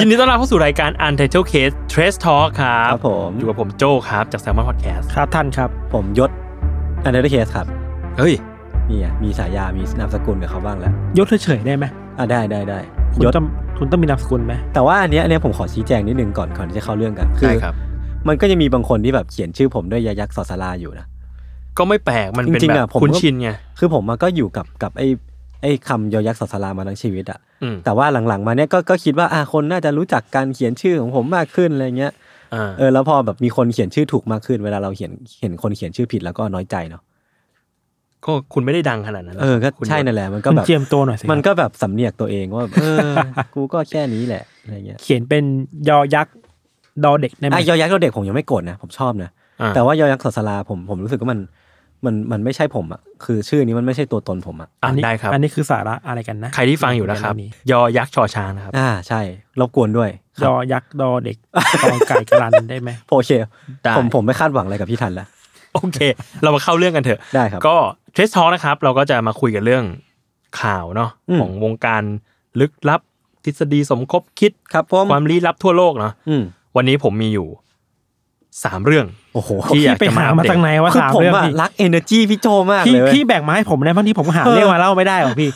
ยินดีต้อนรับเข้าสู่รายการ Untitled Case Trace Talk ครับ ครับผม อยู่กับผมโจครับ จาก Salmon Podcast ครับท่านครับ ผมยศ Untitled Case ครับ เฮ้ยนี่อะมีฉายามีนามสกุลกับเขาบ้างแล้ว ยศเฉยๆได้ไหมอะได้ได้ได้คุณยศต้องคุณต้องมีนามสกุลไหมแต่ว่าอันเนี้ยอันเนี้ยผมขอชี้แจงนิดนึงก่อนก่อนที่จะเข้าเรื่องกันใช่ครับมันก็จะมีบางคนที่แบบเขียนชื่อผมด้วยยอยักษ์สอศาลาอยู่นะก็ไม่แปลกมันเป็นจริงๆแบอะบผมก็คุ้นชินไงคือผมอะก็อยู่กับกับไอ้ไอ้คำยอยักษ์สอสารามาทั้งชีวิตอะอืมแต่ว่าหลังๆ มาเนี้ยก็ก็คิดว่าอะคนน่าจะรู้จักการเขียนชื่อของผมมากขึ้นอะไรเงี้ยอ่าเออแล้วพอแบบมีคนเขียนชื่อถูกมากขึ้น เวลาเราเขียนเห็นคนเขียนชื่อผิดแล้วก็น้อยใจเนาะก็คุณไม่ได้ดังขนาดนั้นหรเออก็คุณใช่นั่นแหละมันก็คุณแบบเจียมตัวหน่อยสิมันก็แบบสำเนียกตัวเองว่าเออกูก็แค่นี้แหละอะไรเงี้ย เขียนเป็นยอยักษ์ดอเด็กได้ไหมอะยอยักษ์เราเด็กผมยังไม่โกรธนะผมชอบนะอ่าแต่ว่ายอยักษ์สอสาราผมผมรู้สึกว่ามัน มันมันไม่ใช่ผมอะคือชื่อนี้มันไม่ใช่ตัวตนผมอะอ่าอันนี้ได้ครับอันนี้คือสาระอะไรกันนะ ใครที่ฟังอยู่นะครับเรื่องนี้ยอยักษ์ชอช้างนะครับ อ่าใช่รบกวนด้วยคยรับอยักษ์ดอเด็กกองไก่กรันได้ไหมโอเคได้ผมผมไม่คาดหวังอะไรกับพี่ทันแล้วโอเค เรามาเข้าเรื่องกันเถอะได้ครับ ก็ Trace Talk นะครับ เราก็จะมาคุยกันเรื่องข่าวเนาะอืมของวงการลึกลับ ทฤษฎีสมคบคิดครับผมความลี้ลับทั่วโลกเนาะอืมวันนี้ผมมีอยู่สามเรื่อง โอ้โหที่อยากไปจะมาหาอัปมาเดตจากไหนว่าคือสามผมเรื่องอะพี่รัก energy พี่โจมากพี่เลยเว้ยพี่แบ่งมาให้ผมได้บางทีผมหาเรื่องมาเล่าไม่ได้หรอกพี่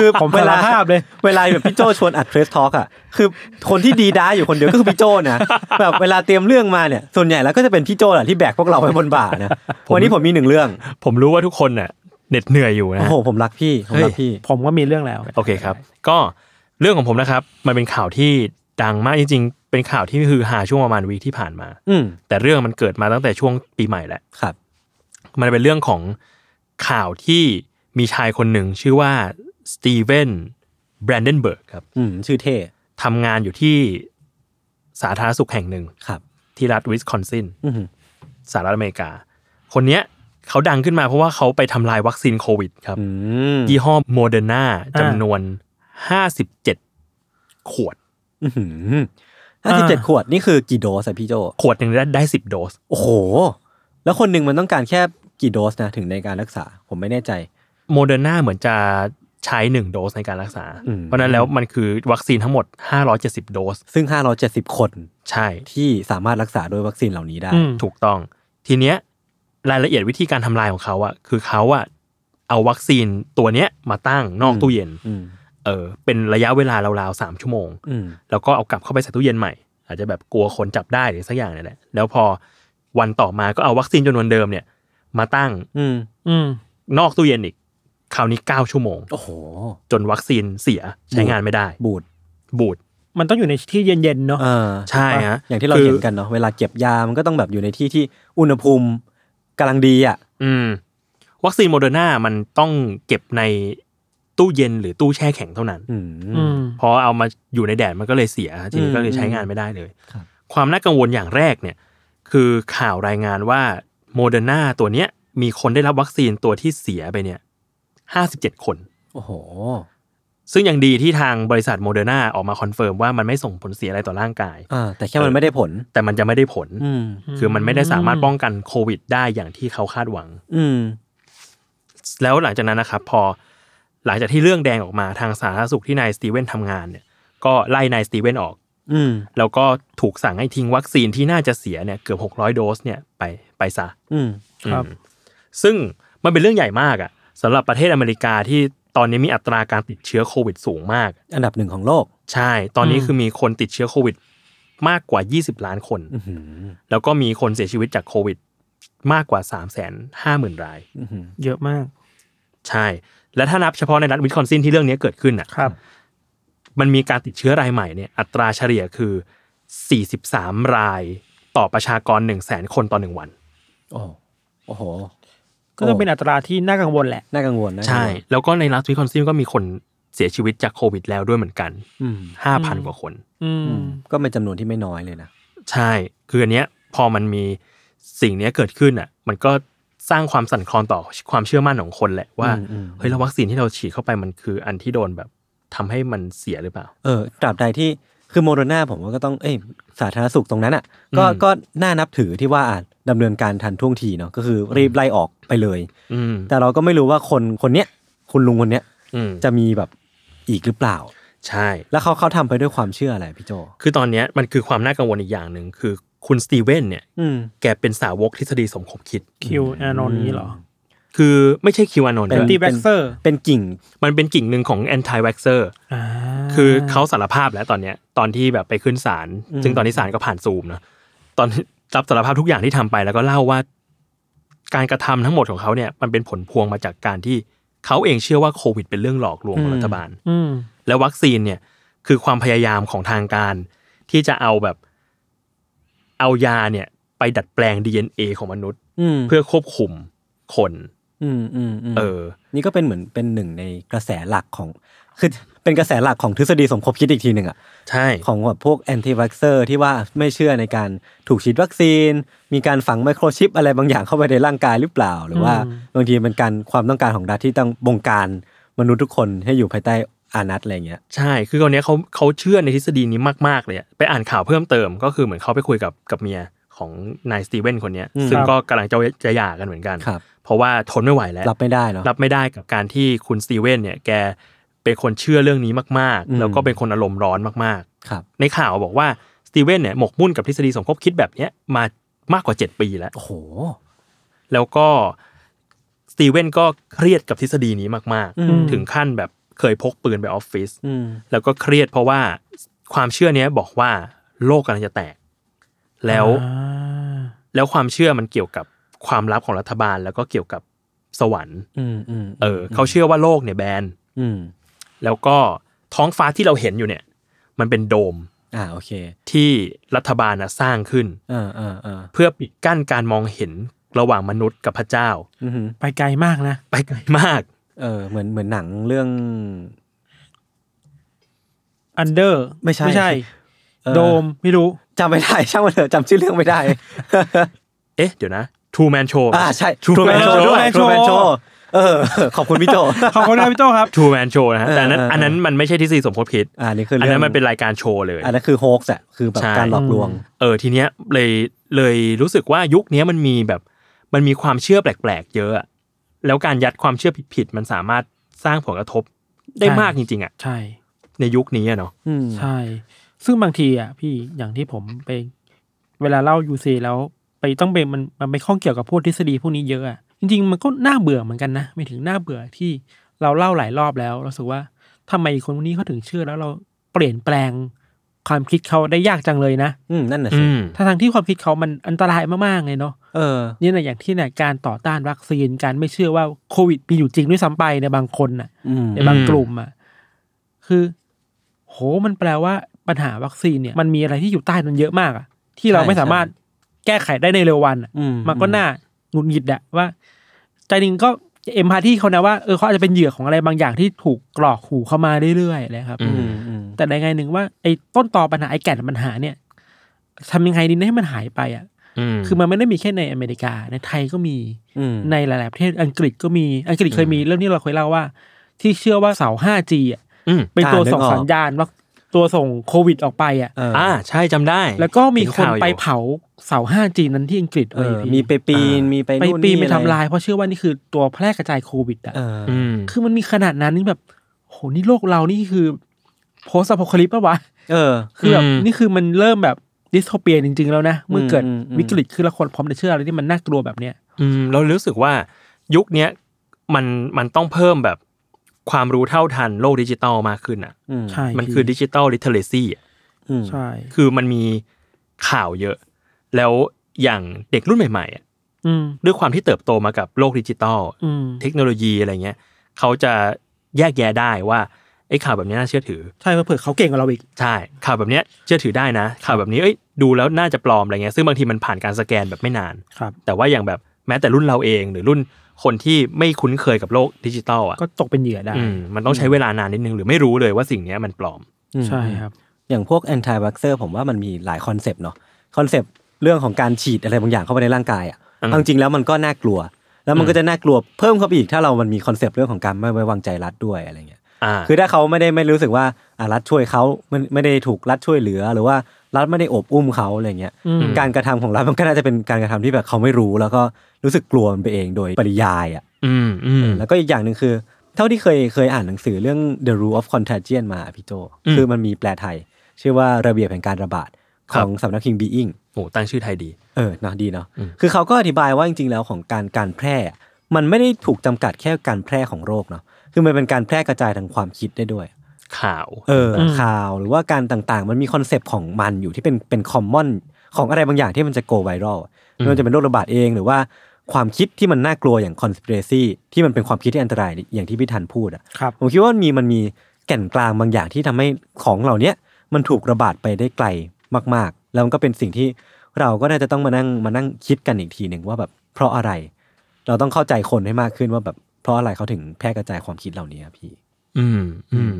คือผมเวลาสารภาพเลย เวลาแบบพี่โจชวนอัดเทรสทอ l k อะคือคนที่ดีด้าอยู่คนเดียวก็คือพี่โจนะแบบเวลาเตรียมเรื่องมาเนี่ยส่วนใหญ่แล้วก็จะเป็นพี่โจแหละที่แบกพวกเราไว้บนบ่านะวันนี้ผมมีหนึ่งเรื่อง ผมรู้ว่าทุกคนน่ะเหน็ดเหนื่อยอยู่นะโอ้โหผมรักพี่ผมรักพี่ ผมก็มีเรื่องแล้วโอเคครับ ก็เรื่องของผมนะครับ มันเป็นข่าวที่ดังมากจริงๆ เป็นข่าวที่คือหาช่วงประมาณ week ที่ผ่านมา อืมแต่เรื่องมันเกิดมาตั้งแต่ช่วงปีใหม่แหละครับ มันเป็นเรื่องของข่าวที่มีชายคนหนึ่งชื่อว่าสตีเวนแบรนเดนเบิร์กครับ อืมชื่อเท่ทำงานอยู่ที่สาธารณสุขแห่งหนึ่งครับ ที่รัฐวิสคอนซินอืมสหรัฐอเมริกา คนเนี้ยเขาดังขึ้นมาเพราะว่าเขาไปทำลายวัคซีนโควิด ครับอืมยี่ห้อโมเดอร์นาจำนวน57ขวด ห้าสิบเจ็ดขวดนี่คือกี่โดสอะพี่โจ ขวดหนึ่งได้ได้สิบโดส โอ้โห แล้วคนหนึ่งมันต้องการแค่กี่โดสนะถึงในการรักษา ผมไม่แน่ใจ โมเดอร์นาเหมือนจะใช้หนึ่งโดสในการรักษาอืมเพราะฉะนั้นแล้วมันคือวัคซีนทั้งหมด 570 โดส ซึ่ง 570 คนใช่ที่สามารถรักษาด้วยวัคซีนเหล่านี้ได้อืมถูกต้อง ทีเนี้ยรายละเอียดวิธีการทำลายของเขาอะคือเขาอะเอาวัคซีนตัวเนี้ยมาตั้งนอกอืมตู้เย็นอืม เออเป็นระยะเวลาราวๆสามชั่วโมงอืมแล้วก็เอากลับเข้าไปใส่ตู้เย็นใหม่ อาจจะแบบกลัวคนจับได้หรือสักอย่างนี่แหละแล้วพอวันต่อมาก็เอาวัคซีนจำนวนเดิมเนี่ย มาตั้ง อืมอืมนอกตู้เย็นอีก คราวนี้เก้าชั่วโมงโอ้โหจนวัคซีนเสียใช้งานไม่ได้ บูดบูดมันต้องอยู่ในที่เย็นๆเนาะอ่าใช่ฮะอย่างที่เราคือเห็นกันเนาะเวลาเก็บยามันก็ต้องแบบอยู่ในที่ที่อุณหภูมิกำลังดีอะ อืม วัคซีนโมเดอร์นามันต้องเก็บใน ตู้เย็นหรือตู้แช่แข็งเท่านั้นอืมอืมพอเอามาอยู่ในแดดมันก็เลยเสียทีนี้ก็เลยอืมใช้งานไม่ได้เลยครับความน่ากังวลอย่างแรกเนี่ยคือข่าวรายงานว่าโมเดอร์นาตัวเนี้ยมีคนได้รับวัคซีนตัวที่เสียไปเนี่ยห้าสิบเจ็ดคน โอ้โห ซึ่งยังดีที่ทางบริษัทโมเดอร์นาออกมา confirm ว่ามันไม่ส่งผลเสียอะไรต่อร่างกายอ่าแต่แค่มันไม่ได้ผล แต่มันจะไม่ได้ผลอืมคือมันไม่ได้สามารถป้องกันโควิดได้อย่างที่เขาคาดหวัง อืมแล้วหลังจากนั้นนะครับ พอ หลังจากที่เรื่องแดงออกมาทางสาธารณสุขที่นายสตีเวนทำงานเนี่ย ก็ไล่นายสตีเวนออก อืมแล้วก็ถูกสั่งให้ทิ้งวัคซีนที่น่าจะเสียเนี่ยเกือบ600โดสเนี่ยไปไปซะอืมครับอืมซึ่งมันเป็นเรื่องใหญ่มากอะสำหรับประเทศอเมริกาที่ตอนนี้มีอัตราการติดเชื้อโควิดสูงมาก อันดับหนึ่งของโลก ใช่ ตอนนี้อืมคือมีคนติดเชื้อโควิดมากกว่า 20 ล้านคนอื้อหือแล้วก็มีคนเสียชีวิตจากโควิด มากกว่า3 5 0 0 0 0รายอื้อหือเยอะมาก ใช่ และถ้านับเฉพาะในรัฐวิสคอนซินที่เรื่องนี้เกิดขึ้นอะครับ มันมีการติดเชื้อรายใหม่เนี่ยอัตราเฉลี่ยคือ 43 รายต่อประชากร1 0 0 0 0แสนคนต่อหนึ่งวันโอ้โอ้โห ก็ต้องเป็นอัตราที่น่ากังวลแหละ น่ากังวลนะใช่ แล้วก็ในรัฐวิสคอนซินก็มีคนเสียชีวิตจากโควิดแล้วด้วยเหมือนกันอืม5,000กว่าคน อืมอืมก็เป็นจำนวนที่ไม่น้อยเลยนะ ใช่ คืออันเนี้ยพอมันมีสิ่งเนี้ยเกิดขึ้นอะ มันก็ สร้างความสั่นคลอนต่อความเชื่อมั่นของคนแหละว่าอืมอืมเฮ้ยแล้ววัคซีนที่เราฉีดเข้าไปมันคืออันที่โดนแบบทำให้มันเสียหรือเปล่า เออตราบใดที่คือโมโดนาผมว่าก็ต้องเอ้ยสาธารณสุขตรงนั้นอะ ก็อืมก็น่านับถือที่ว่าอะดำเนินการทันท่วงทีเนาะก็คือรีบไล่ออกไปเลยอืมแต่เราก็ไม่รู้ว่าคนคนเนี้ยคุณลุงคนเนี้ยอืมจะมีแบบอีกหรือเปล่า ใช่ แล้วเขาเขาทำไปด้วยความเชื่ออะไรพี่โจคือตอนเนี้ยมันคือความน่ากังวลอีกอย่างหนึ่งคือ คุณสตีเวนเนี่ยอืมแกเป็นสาวกทฤษฎีสมคบคิด QAnon นี่เหรอ คือไม่ใช่ QAnon เป็น anti-vaxxer เป็นกิ่ง มันเป็นกิ่งหนึ่งของแอนตี้ v ว x เซอร์อ่าคือเขาสารภาพแล้วตอนเนี้ย ตอนที่แบบไปขึ้นศาลซึ่งตอนนี้ศาลก็ผ่านซูมเนอะตอนรับสารภาพทุกอย่างที่ทำไปแล้วก็เล่าว่า การกระทำทั้งหมดของเขาเนี่ย มันเป็นผลพวงมาจากการที่เขาเองเชื่อว่าโควิดเป็นเรื่องหลอกลวงของรัฐบาลอืมแล้ววัคซีนเนี่ย คือความพยายามของทางการที่จะเอาแบบ เอายาเนี่ย ไปดัดแปลง DNA ของมนุษย์อืมเพื่อควบคุมคนอืมอืมอืมเออ นี่ก็เป็นเหมือนเป็นหนึ่งในกระแสหลักของ คือเป็นกระแสหลักของทฤษฎีสมคบคิดอีกทีหนึ่งอะใช่ของแบบพวกแอนตี้วัคเซอร์ที่ว่าไม่เชื่อในการถูกฉีดวัคซีน มีการฝังไมโครชิปอะไรบางอย่างเข้าไปในร่างกายหรือเปล่า หรือว่าอืมบางทีเป็นการความต้องการของรัฐที่ต้องบงการมนุษย์ทุกคนให้อยู่ภายใต้ อานัตอะไรเงี้ยใช่คือตอนเนี้ยเขาเขาเชื่อในทฤษฎีนี้มากๆเลยอะไปอ่านข่าวเพิ่มเติม ก็คือเหมือนเขาไปคุยกับกับเมียของนายสตีเวนคนเนี้ยอืมซึ่งก็กำลังจะจะหย่ากันเหมือนกันครับเพราะว่าทนไม่ไหวแล้ว รับไม่ได้เนาะรับไม่ได้กับการที่คุณสตีเวนเนี่ยแกเป็นคนเชื่อเรื่องนี้มากอืมๆแล้วก็เป็นคนอารมณ์ร้อนมากครับๆในข่าวบอกว่าสตีเวนเนี่ยหมกมุ่นกับทฤษฎีสมคบคิดแบบเนี้ยมามากกว่า 7 ปีแล้วโอ้โหแล้วก็สตีเวนก็เครียดกับทฤษฎีนี้มากอืมๆถึงขั้นแบบ เคยพกปืนไปออฟฟิศอืมแล้วก็เครียดเพราะว่าความเชื่อเนี้ยบอกว่าโลกกำลังจะแตก แล้วอ่าแล้วความเชื่อมันเกี่ยวกับความลับของรัฐบาล แล้วก็เกี่ยวกับสวรรค์อืมอืมเออ เขาเชื่อว่าโลกเนี่ยแบนอืมแล้วก็ท้องฟ้าที่เราเห็นอยู่เนี่ย มันเป็นโดม อ่าโอเค ที่รัฐบาลนะสร้างขึ้นอ่าอ่าอ่าเพื่อปิดกั้นการมองเห็นระหว่างมนุษย์กับพระเจ้าอืมไปไกลมากนะ ไปไกลมาก เออ เหมือนเหมือนหนังเรื่อง อันเดอร์ไม่ใช่ไม่ใช่ เออ โดมไม่รู้ จำไม่ได้ ช่างมันเถอะจำชื่อเรื่องไม่ได้ เอ๊ะ เดี๋ยวนะ True Man Show อ่าใช่ True Man Show Show ด้วย Truman True Man Show Show เออ ขอบคุณพี่โจ ขอบคุณครับพี่โจครับ True Man Show นะฮะเออแต่อันนั้นเอออั อันนั้นมันไม่ใช่ทฤษฎีสมคบคิด อ่านี่คืออันเรื่นั้องนมันเป็นรายการโชว์เลย อันนั้นคือโฮกส์อะคือแบบใช่ การหลอกลวง เออทีเนี้ยเลยเลยรู้สึกว่ายุคเนี้ยมันมีแบบมันมีความเชื่อแปลกๆ เยอะอะ แล้วการยัดความเชื่อผิดๆมันสามารถสร้างผลกระทบได้ใช่มากจริง ๆ อะ ใช่ ในยุคนี้อะเนาะอืมใช่ ซึ่งบางทีอะพี่อย่างที่ผมไป เวลาเล่ายูซีแล้วไปต้องไปมันมันไปข้องเกี่ยวกับพวกทฤษฎีพวกนี้เยอะอะจริง ๆ มันก็น่าเบื่อเหมือนกันนะไม่ถึงน่าเบื่อที่เราเล่าหลายรอบแล้วรู้สึกว่าทำไมคนพวกนี้เขาถึงเชื่อแล้วเราเปลี่ยนแปลง ความคิดเขาได้ยากจังเลยนะ อืมนั่นน่ะอืสิมทั้งทางๆที่ความคิดเขามันอันตรายมากๆเลยเนาะเออนี่นะอย่างที่เนี่ยการต่อต้านวัคซีนการไม่เชื่อว่าโควิดมีอยู่จริงด้วยซ้ำไปในบางคนน่ะอืมในบางกลุ่มอะคือ โหมันแปลว่าปัญหาวัคซีนเนี่ยมันมีอะไรที่อยู่ใต้นั้นเยอะมากอะ ที่เราไม่สามารถแก้ไขได้ในเร็ววันอะอืมมันก็น่าหงุดหงิดอะว่าใจหนึงก็ เอ็มพาที่เขานะว่าเออเขาอาจจะเป็นเหยื่อของอะไรบางอย่างที่ถูกกรอกหูเข้ามาเรื่อยๆเลยครับอือืมอืมแต่ในไงหนึ่งว่าไอ้ต้นตอปัญหาไอ้แก่นปัญหาเนี่ยทำยังไงดีให้มันหายไปอะอืมคือมันไม่ได้มีแค่ในอเมริกาในไทยก็มีอืมในหลาย ๆ ประเทศอังกฤษก็มีอังกฤษเคยมีเรื่องนี้เราเคยเล่าว่า ที่เชื่อว่าเสา 5G อะอืมเป็นตัวอ่านึกส่งออกสัญญาณว่า ตัวส่งโควิดออกไปอะเอออ่าใช่จำได้ แล้วก็มีเห็คนข่าวอยู่ไปเผาเสา 5G นั้นที่อังกฤษเอเลยอพี่มีไปปีนมีไปไปนู่นปีนนี่ไปอะไรทำลายเพราะเชื่อว่านี่คือตัวแพร่กระจายโควิดอะเอออืมคือมันมีขนาดนั้นนี่แบบโหนี่โลกเรานี่คือโพสต์อพอคลิปปะวะเออ คือแบบอืมนี่คือมันเริ่มแบบdystopia จริง ๆ แล้วนะ เมื่อเกิดอืมอืมวิกฤตขึ้นแล้วคนพร้อมจะเชื่ออะไรที่มันน่ากลัวแบบเนี้ย อืมเรารู้สึกว่ายุคเนี้ยมันมันต้องเพิ่มแบบ ความรู้เท่าทันโลกดิจิตอลมากขึ้นอะอืมใช่มันคือ digital literacy อืมใช่คือมันมีข่าวเยอะ แล้วอย่างเด็กรุ่นใหม่ๆอะอืมด้วยความที่เติบโตมากับโลกดิจิตอลอืมเทคโนโลยีอะไรเงี้ยเขาจะแยกแยะได้ว่าไอ้ข่าวแบบนี้น่าเชื่อถือใช่เผื่อเขาเก่งกว่าเราอีกใช่ข่าวแบบเนี้ยเชื่อถือได้นะ ข่าวแบบนี้เอ้ยดูแล้วน่าจะปลอมอะไรเงี้ยซึ่งบางทีมันผ่านการสแกนแบบไม่นานครับแต่ว่าอย่างแบบแม้แต่รุ่นเราเองหรือรุ่น คนที่ไม่คุ้นเคยกับโลกดิจิตอลอะก็ตกเป็นเหยื่อได้อืมมันต้องใช้เวลานานนิดนึงหรือไม่รู้เลยว่าสิ่งเนี้ยมันปลอมอืมใช่ครับ อย่างพวก anti vaxxer ผมว่ามันมีหลาย concept เนาะ concept เรื่องของการฉีดอะไรบางอย่างเข้าไปในร่างกายอะอืมเอาจริงๆแล้วมันก็น่ากลัว แล้วมันก็จะน่ากลัวเพิ่มเข้าไปอีกถ้าเรามันมี concept เรื่องของการไม่ไว้วางใจรัฐด้วยอะไรเงี้ยอ่าคือถ้าเขาไม่ได้ไม่รู้สึกว่าอะรัฐช่วยเขาไม่ไม่ได้ถูกรัฐช่วยเหลือหรือว่า รัฐไม่ได้โอบอุ้มเขาอะไรเงี้ยอืมการกระทำของรัฐมันก็น่าจะเป็นการกระทำที่แบบเขาไม่รู้ แล้วก็รู้สึกกลัวมันไปเองโดยปริยายอะอืมอืมแล้วก็อีกอย่างหนึ่งคือ เท่าที่เคยเคยอ่านหนังสือเรื่อง The Rule of Contagion มาพี่โจอืมคือมันมีแปลไทย ชื่อว่าระเบียบแห่งการระบาดคขรับองสำนักพิมพ์ Being โอ้ตั้งชื่อไทยดี เออเนาะดีเนาะอืมคือเขาก็อธิบายว่าจริงๆแล้วของการการแพร่อะมันไม่ได้ถูกจำกัดแค่การแพร่ของโรคเนาะคือมันเป็นการแพร่กระจายทางความคิดได้ด้วย ข่าว เอออมข่าวหรือว่าการต่างๆ มันมีคอนเซปต์ของมันอยู่ที่เป็นเป็น common ของอะไรบางอย่างที่มันจะ go viral ไม่ว่าจะเป็นโรคระบาดเองหรือว่าความคิดที่มันน่ากลัวอย่าง conspiracy ที่มันเป็นความคิดที่อันตรายอย่างที่พี่ทันพูดอะครับผมคิดว่ามันมีมันมีแก่นกลางบางอย่างที่ทำให้ของเหล่าเนี้ยมันถูกระบาดไปได้ไกลมาก ๆ แล้วมันก็เป็นสิ่งที่เราก็น่าจะต้องมานั่งมานั่งคิดกันอีกทีหนึ่งว่าแบบเพราะอะไร เราต้องเข้าใจคนให้มากขึ้นว่าแบบเพราะอะไรเขาถึงแพร่กระจายความคิดเหล่านี้อะพี่ อืมอืม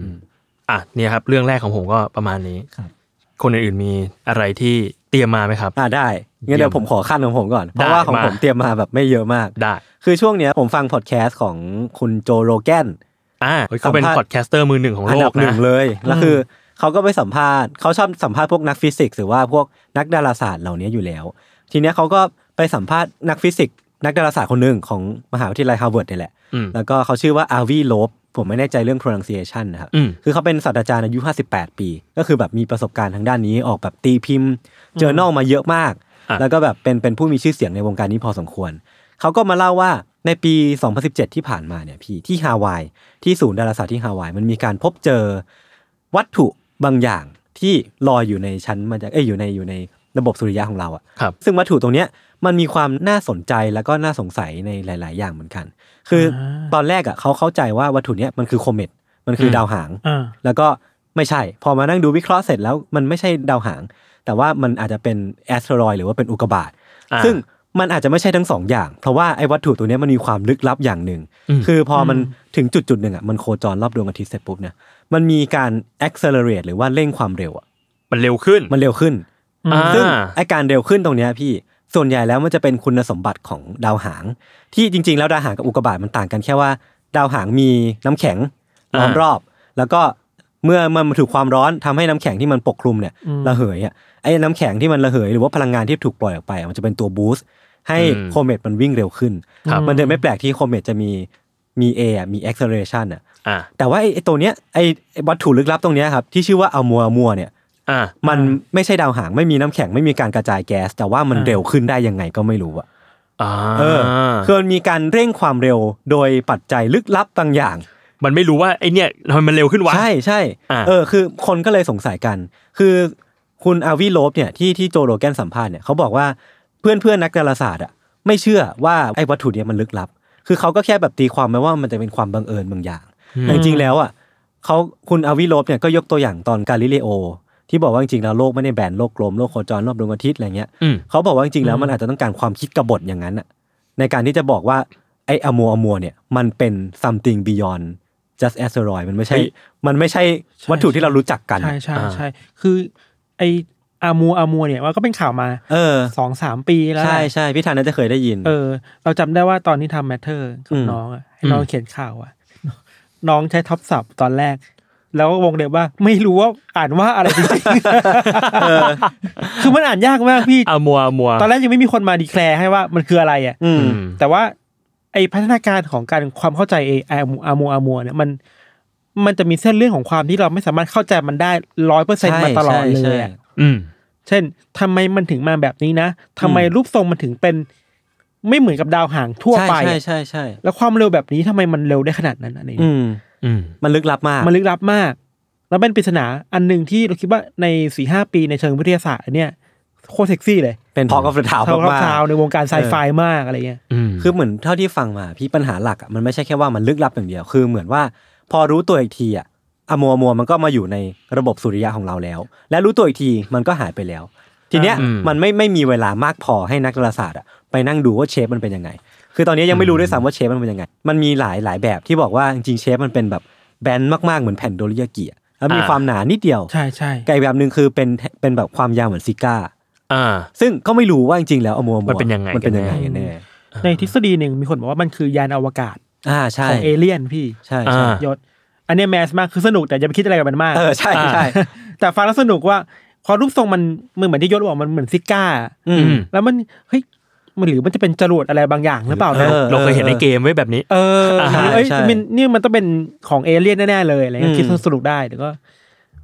อะเนี่ยครับเรื่องแรกของผมก็ประมาณนี้ครับ คนอื่นๆมีอะไรที่เตรียมมาไหมครับ อ่าได้งั้นเดี๋ยวผมขอขั้นของผมก่อน เพราะว่าของมาผมเตรียมมาแบบไม่เยอะมากได้ คือช่วงเนี้ยผมฟังพอดแคสต์ของคุณโจโรแกนอ่าเฮ้ยเขาเป็นสัมภาษณ์ podcaster มือหนึ่งของโลกอันดับหนึ่งเลยนะแล้วคือเขาก็ไปสัมภาษณ์เขาชอบสัมภาษณ์พวกนักฟิสิกส์หรือว่าพวกนักดาราศาสตร์เหล่านี้อยู่แล้ว ทีเนี้ยเขาก็ไปสัมภาษณ์นักฟิสิกส์นักดาราศาสตร์คนหนึ่งของมหาวิทยาลัยฮาร์วาร์ดนี่แหละอืมแล้วก็เขาชื่อว่าอาวีโลบ ผมไม่แน่ใจเรื่อง pronunciation นะครับอืมคือเขาเป็นศาสตราจารย์อายุ 58 ปี ก็คือแบบมีประสบการณ์ทางด้านนี้ออกแบบตีพิมพ์ journal มาเยอะมากอะแล้วก็แบบเป็นเป็นผู้มีชื่อเสียงในวงการนี้พอสมควร เขาก็มาเล่าว่าในปี 2017 ที่ผ่านมาเนี่ยพี่ที่ฮาวาย ที่ศูนย์ดาราศาสตร์ที่ฮาวาย มันมีการพบเจอวัตถุบางอย่างที่ลอยอยู่ในชั้นมาจากเอ้ยอยู่ในอยู่ในระบบสุริยะของเราอะครับซึ่งวัตถุตรงเนี้ยมันมีความน่าสนใจแล้วก็น่าสงสัยในหลาย ๆ อย่างเหมือนกัน คืออาตอนแรกอะเขาเข้าใจว่าวัตถุเนี้ยมันคือโคเมตมันคืออมดาวหางอ่าแล้วก็ไม่ใช่ พอมานั่งดูวิเคราะห์เสร็จแล้วมันไม่ใช่ดาวหาง แต่ว่ามันอาจจะเป็นแอสเทรอยหรือว่าเป็นอุกกาบาตอ่าซึ่งมันอาจจะไม่ใช่ทั้งสองอย่าง เพราะว่าไอ้วัตถุตัวเนี้ยมันมีความลึกลับอย่างหนึ่งอืมคือพอมันถึงจุดจุดๆหนึ่งอะมันโคจรรอบดวงอาทิตย์เสร็จปุ๊บเนี่ยมันมีการ accelerate หรือว่าเร่งความเร็วอะมันเร็วขึ้นมันเร็วขึ้นอ่าซึ่งไอการเร็วขึ้นตรงเนี้ยพี่ ส่วนใหญ่แล้วมันจะเป็นคุณสมบัติของดาวหาง ที่จริง ๆ แล้วดาวหางกับอุกกาบาตมันต่างกันแค่ว่า ดาวหางมีน้ำแข็งล้อมอ่ารอบ แล้วก็เมื่อมันถูกความร้อนทำให้น้ำแข็งที่มันปกคลุมเนี่ยอืมระเหยอะไอ้น้ำแข็งที่มันระเหยหรือว่าพลังงานที่ถูกปล่อยออกไปอะมันจะเป็นตัวบูสต์ให้อืมโคเมตมันวิ่งเร็วขึ้นครับมันจะไม่แปลกที่โคเมตจะมีมีเอะมี acceleration อะอ่าแต่ว่าไอ้ไอ้ตัวเนี้ยไอ้ไอ้วัตถุลึกลับตรงเนี้ยครับที่ชื่อว่าอัลมัวอัลมัวเนี่ย อ่ามันไม่ใช่ดาวหางไม่มีน้ำแข็งไม่มีการกระจายแก๊ส แต่ว่ามันอ่าเร็วขึ้นได้ยังไงก็ไม่รู้อะอ่าเออคือมันมีการเร่งความเร็วโดยปัจจัยลึกลับบางอย่าง มันไม่รู้ว่าไอเนี่ยทำไมมันเร็วขึ้นวะใช่ใช่อ่าเออคือคนก็เลยสงสัยกัน คือคุณอาวีโลบเนี่ยที่ที่โจโรแกนสัมภาษณ์เนี่ยเขาบอกว่าเพื่อนเพื่อนๆนักดาราศาสตร์อะไม่เชื่อว่าไอ้วัตถุเนี้ยมันลึกลับ คือเขาก็แค่แบบตีความไปว่ามันจะเป็นความบังเอิญบางอย่างแต่จริงๆแล้วอะเขาคุณอาวีโลบเนี่ยก็ยกตัวอย่างตอนกาลิเลโอ ที่บอกว่าจริงๆแล้วโลกไม่ได้แบนโลกกลมโลกโคจรรอบดวงอาทิตย์อะไรเงี้ยอืม เขาบอกว่าจริงๆแล้วมันอาจจะต้องการความคิดกบฏอย่างนั้นอะในการที่จะบอกว่าไอ้อมัวอมัวเนี่ยมันเป็น something beyond just asteroid มันไม่ใช่เฮ้ยมันไม่ใช่วัตถุที่เรารู้จักกัน ใช่อะใช่อ่าใช่คือไออามูอามัวเนี่ยมันก็เป็นข่าวมาเออ สองสามปีแล้วแหใช่ละใช่ใช่พี่ธานน่าจะเคยได้ยิน เออ เราจำได้ว่าตอนที่ทำ Matter กับอืมน้องอะให้น้องเขียนข่าวอะน้องใช้ทับศัพท์ตอนแรก แล้ววงเล็บว่าไม่รู้ว่าอ่านว่าอะไรจริงๆคือมันอ่านยากมากพี่อามัวอามัวตอนแรกยังไม่มีคนมา declare ให้ว่ามันคืออะไรอะอืมอืมแต่ว่า ไอพัฒนาการของการความเข้าใจไออามูอามูอามัวเนี่ยมันมันจะมีเส้นเรื่องของความที่เราไม่สามารถเข้าใจมันได้ร้อยเปอร์เซ็นต์ใช่มาตลอดใช่เลยใช่อะอืมเช่นทำไมมันถึงมาแบบนี้นะทำไมอืมรูปทรงมันถึงเป็นไม่เหมือนกับดาวหางทั่วไปใช่ใช่อะใช่ใช่แล้วความเร็วแบบนี้ทำไมมันเร็วได้ขนาดนั้นอะไรอย่างอืเงี้ย มอืมมันลึกลับมาก มันลึกลับมาก แล้วเป็นปริศนาอันหนึ่งที่เราคิดว่าในสี่ห้าปีในเชิงวิทยาศาสตร์อันเนี่ยโคตรเซ็กซี่เลย เป็น talk of the town มากในวงการไซไฟเออมากอะไรเงี้ยอืมๆคือเหมือนเท่าที่ฟังมา พี่ปัญหาหลักอะมันไม่ใช่แค่ว่ามันลึกลับอย่างเดียว คือเหมือนว่าพอรู้ตัวอีกทีอะอะมัวมัวมันก็มาอยู่ในระบบสุริยะของเราแล้ว และรู้ตัวอีกทีมันก็หายไปแล้ว ทีเนี้ยอืมมันไม่ไม่มีเวลามากพอให้นักดาราศาสตร์อะไปนั่งดูว่าเชฟมันเป็นยังไง คือตอนนี้ยังไม่รู้ด้วยซ้ำว่าเชฟมันเป็นยังไง มันมีหลายหลายแบบที่บอกว่าจริงๆเชฟมันเป็นแบบแบนมากๆเหมือนแผ่นโดริยากิอะแล้วมีอ่าความหนานิดเดียว ใช่ใช่ไก่แบบหนึ่งคือเป็นเป็นแบบความยาวเหมือนซิก้าอ่า ซึ่งก็ไม่รู้ว่าจริงๆแล้วอะมัวมัวมันเป็นยังไงมันเป็นยังไงกันแน่กันแน่ในทฤษฎีหนึ่งมีคนบอกว่ามันคือยานอวกาศอ่าใช่ของเอเลี่ยนพี่ใช่อ่าใช่ยศอันเนี้ยแมสมากคือสนุกแต่อย่าไปคิดอะไรกับมันมากเออใช่ใช่แต่ฟังแล้วสนุกว่าพอรูปทรงมันมันเหมือนที่ยศบอกมันเหมือนซิก้าอืมแล้วมันเฮ้ย มันหรือมันจะเป็นจรวดอะไรบางอย่างหรือเปล่านะเออเราเคยเห็นในเกมไว้แบบนี้ เอออ่าหรือเอ้ยใช่มันนี่มันต้องเป็นของเอเลี่ยนแน่ๆเลยอะไรเงี้ยอืมคิดสนุกได้แต่ก็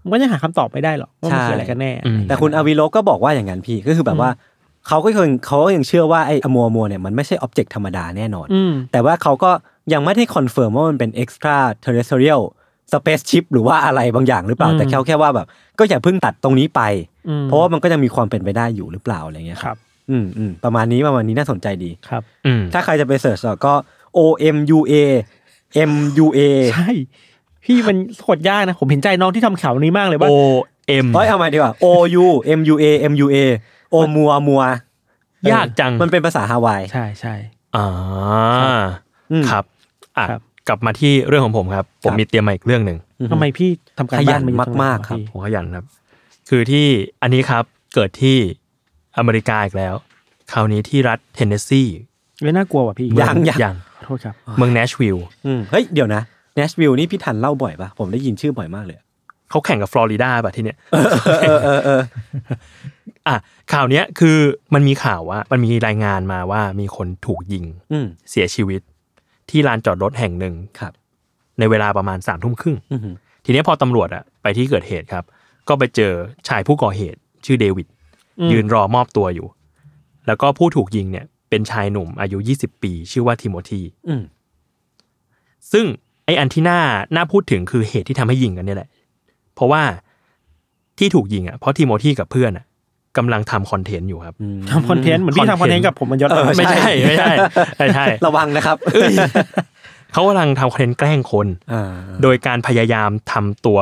มันก็ยังหาคำตอบไม่ได้หรอกว่ามันคืออะไรกันแน่อืมแต่คุณอาวิโลก็บอกว่าอย่างนั้นพี่ก็คือแบบว่าเขาก็ยังเขาก็ยังเชื่อว่าไอ้อมัวมัวเนี่ยมันไม่ใช่ object ธรรมดาแน่นอนอืมแต่ว่าเขาก็ยังไม่ได้คอนเฟิร์มว่ามันเป็น extra terrestrial spaceship หรือว่าอะไรบางอย่างหรือเปล่าอืมแต่แค่แค่ว่าแบบ ก็อย่าเพิ่งตัดตรงนี้ไปอืมเพราะว่ามันก็ยังมีความเป็นไปได้อยู่หรือเปล่าอะไรเงี้ยครับ อืมอืมประมาณนี้ประมาณนี้น่าสนใจดีครับอืมถ้าใครจะไป search ก็ O M U A M U A ใช่พี่มันโคตรยากนะ ผมเห็นใจน้องที่ทำข่าวนี้มากเลยว่า O M เฮ้ยเอาใหม่ดีกว่า O U M U A M U A โอมัวมัวยากจังมันเป็นภาษาฮาวายใช่ใช่อ่าอืมครับอะครับกลับมาที่เรื่องของผมครับ ผมครับมีเตรียมมาอีกเรื่องหนึ่งทำไมพี่ทำการขยับ้านนมาเยอะจังเลยมากๆครับพี่ผมขยันครับ คือที่อันนี้ครับเกิดที่ อเมริกาอีกแล้ว คราวนี้ที่รัฐเทนเนสซีเว้ยน่ากลัวว่ะพี่ยังยังยังขอโทษครับ เมืองเนชวิลล์อืมเฮ้ย เดี๋ยวนะเนชวิลนี่พี่ทันเล่าบ่อยปะผมได้ยินชื่อบ่อยมากเลยเขาแข่งกับฟลอริดาป่ะที่เนี้ยเออเออเอออะข่าวเนี้ยคือมันมีข่าวว่า มันมีรายงานมาว่ามีคนถูกยิงอืมเสียชีวิต ที่ลานจอดรถแห่งหนึ่งครับ ในเวลาประมาณสามทุ่มครึ่งอือหือทีนี้พอตำรวจอะไปที่เกิดเหตุครับ ก็ไปเจอชายผู้ก่อเหตุ ชื่อเดวิดอืม ยืนรอมอบตัวอยู่ แล้วก็ผู้ถูกยิงเนี่ย เป็นชายหนุ่มอายุ 20 ปี ชื่อว่าทิโมธีอืมซึ่งไออันที่น่าน่าพูดถึงคือเหตุที่ทำให้ยิงกันเนี่ยแหละ เพราะว่าที่ถูกยิงอะเพราะทิโมธีกับเพื่อนอะกำลังทำคอนเทนต์อยู่ครับอืมทำคอนเทนต์เหมือนพี่ทำคอนเทนต์กับผมมันยศเออไม่ใช่ไม่ใช่ไม่ใช่ ระวังนะครับเขากำลังทำคอนเทนต์แกล้งคนอ่าโดยการพยายามทำตัว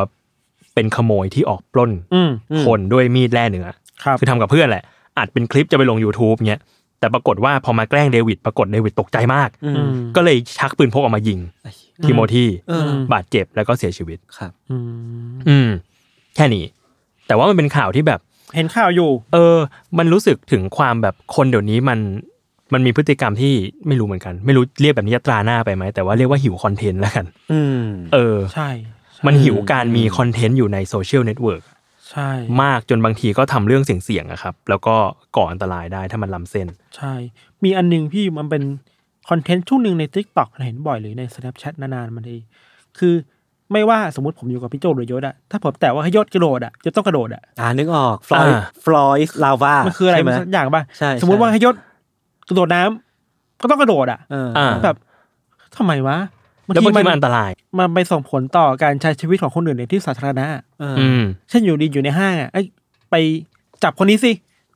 เป็นขโมยที่ออกปล้นอืมคนด้วยมีดแล่เนื้อ ครับคือทำกับเพื่อนแหละอัดเป็นคลิปจะไปลง YouTube เงี้ยแต่ปรากฏว่าพอมาแกล้งเดวิดปรากฏเดวิดตกใจมากอืมอืมก็เลยชักปืนพกออกมายิงทิโมธีเออบาดเจ็บแล้วก็เสียชีวิตครับอืมอืมแค่นี้ แต่ว่ามันเป็นข่าวที่แบบ เห็นข่าวอยู่ เออ มันรู้สึกถึงความแบบคนเดี๋ยวนี้มันมันมีพฤติกรรมที่ไม่รู้เหมือนกัน ไม่รู้เรียกแบบนี้จะตราหน้าไปไหมแต่ว่าเรียกว่าหิวคอนเทนต์แล้วกัน อืม เออ ใช่ใช่มันหิวการมีคอนเทนต์อยู่ในโซเชียลเน็ตเวิร์ก ใช่มากจนบางทีก็ทำเรื่องเสี่ยงๆอะครับ แล้วก็ก่ออันตรายได้ถ้ามันล้ำเส้น ใช่ มีอันหนึ่งพี่มันเป็นคอนเทนต์ช่วงหนึ่งใน TikTok เห็นบ่อยหรือใน Snapchat นานๆมันทีคือไม่ว่าสมมติผมอยู่กับพี่โจหรือยศอะถ้าผมแต่ว่าให้ยศกระโดดอะจะต้องกระโดดอะอ่านึกออกฟลอยอ่า floor is lava มันคืออะไรใช่ไหมมันสักอย่างป่ะใช่สมมติว่าใช่ให้ยศกระโดดน้ำก็ต้องกระโดดอะเอออ่าแบบทำไมวะ แล้วบางทีมันอันตราย มันไปส่งผลต่อการใช้ชีวิตของคนอื่นในที่สาธารณะเอออืมเช่นอยู่ดีอยู่ในห้างอะไอ้ยไปจับคนนี้สิ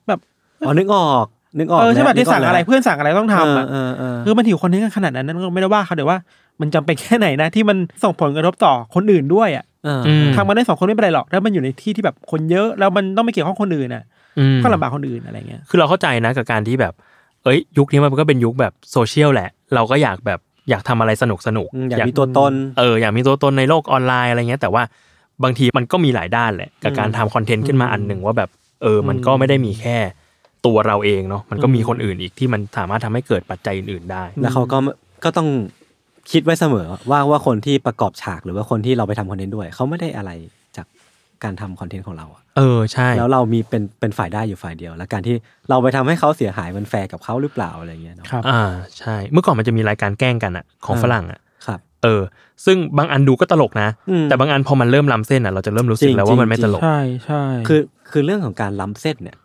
แบบอ๋อนึกออกนึกออกเออใช่ป่ะแล้วที่สั่งอะไรนึกกเพื่อนสั่งอะไรต้องทำอะเออเออเอคืออมันหิวคอนเทนต์กันขนาดนั้นนั่นก็ไม่ได้ว่าเขาเดี๋ยวว่ามันจำเป็นแค่ไหนนะที่มันส่งผลกระทบต่อคนอื่นด้วยอะเอออืมทำมาได้สองคนไม่เป็นไรหรอกถ้ามันอยู่ในที่ที่แบบคนเยอะแล้วมันต้องไม่เกี่ยวข้องคนอื่นอะอืมก็ลำบากคนอื่นอะไรเงี้ยคือเราเข้าใจนะกับการที่แบบ เอ้ย ยุคนี้มันก็เป็นยุคแบบโซเชียลแหละ เราก็อยากแบบ อยากทำอะไรสนุกสนุกอืมอยากมีตัวตนเอออยากมีตัวตนในโลกออนไลน์อะไรเงี้ย แต่ว่าบางทีมันก็มีหลายด้านแหละกับการทำคอนเทนต์ขึ้นมาอันหนึ่งว่าแบบเออมันก็ไม่ได้มีแค่ตัวเราเองเนาะมันก็มีคนอื่นอีกที่มันสามารถทำให้เกิดปัจจัยอื่นๆได้ แล้วเขาก็ก็ต้องคิดไว้เสมอว่าว่าคนที่ประกอบฉากหรือว่าคนที่เราไปทำคอนเทนต์ด้วย เขาไม่ได้อะไรจากการทำคอนเทนต์ของเราอะ เออใช่ แล้วเรามีเป็นเป็นฝ่ายได้อยู่ฝ่ายเดียว แล้วการที่เราไปทำให้เขาเสียหายมันแฟร์กับเขาหรือเปล่าอะไรเงี้ยเนาะครับอ่าใช่ เมื่อก่อนมันจะมีรายการแกล้งกันอะของอ่าฝรั่งอะครับ เออ ซึ่งบางอันดูก็ตลกนะอืมแต่บางอันพอมันเริ่มล้ำเส้นอะเราจะเริ่มรู้สึกแล้วว่ามันไม่ตลกใช่ใช่คือคือเรื่องของการล้ำเส้นเนี่ย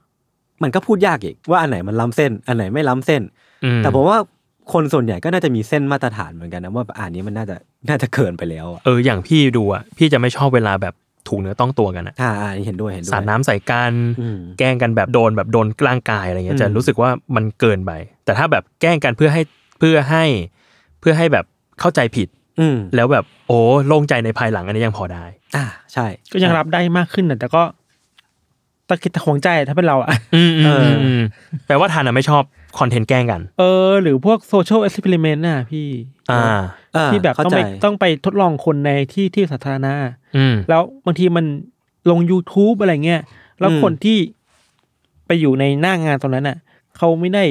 มันก็พูดยากอีกว่าอันไหนมันล้ำเส้น อันไหนไม่ล้ำเส้นอืมแต่ผมว่าคนส่วนใหญ่ก็น่าจะมีเส้นมาตรฐานเหมือนกันนะว่าอ่านนี้มันน่าจะน่าจะเกินไปแล้วอะเอออย่างพี่ดูอะพี่จะไม่ชอบเวลาแบบ ถูกเนื้อต้องตัวกันอะอ่าอ่านี่เห็นด้วยเห็นด้วยสาดน้ำใส่กันอืมแกล้งกันแบบโดนแบบโดนกลางกายอะไรเงี้ยอืมจะรู้สึกว่ามันเกินไป แต่ถ้าแบบแกล้งกันเพื่อให้เพื่อให้เพื่อให้แบบเข้าใจผิดอืมแล้วแบบโอ้โล่งใจในภายหลังอันนี้ยังพอได้ อ่าใช่ ก็ยังรับได้มากขึ้นนะแต่ก็ตะคิดตะขวงใจถ้าเป็นเราอะอืมเออมแปลว่าทันอะไม่ชอบ คอนเทนต์แกล้งกัน เออ หรือพวก social experiment น่ะพี่ อ่าอ่าที่แบบเข้าต้องใจไปต้องไปทดลองคนในที่ที่สาธารณะอืมแล้วบางทีมันลง YouTube อะไรเงี้ย แล้วอืมคนที่ไปอยู่ในหน้างานตรงนั้นน่ะเขาไม่ได้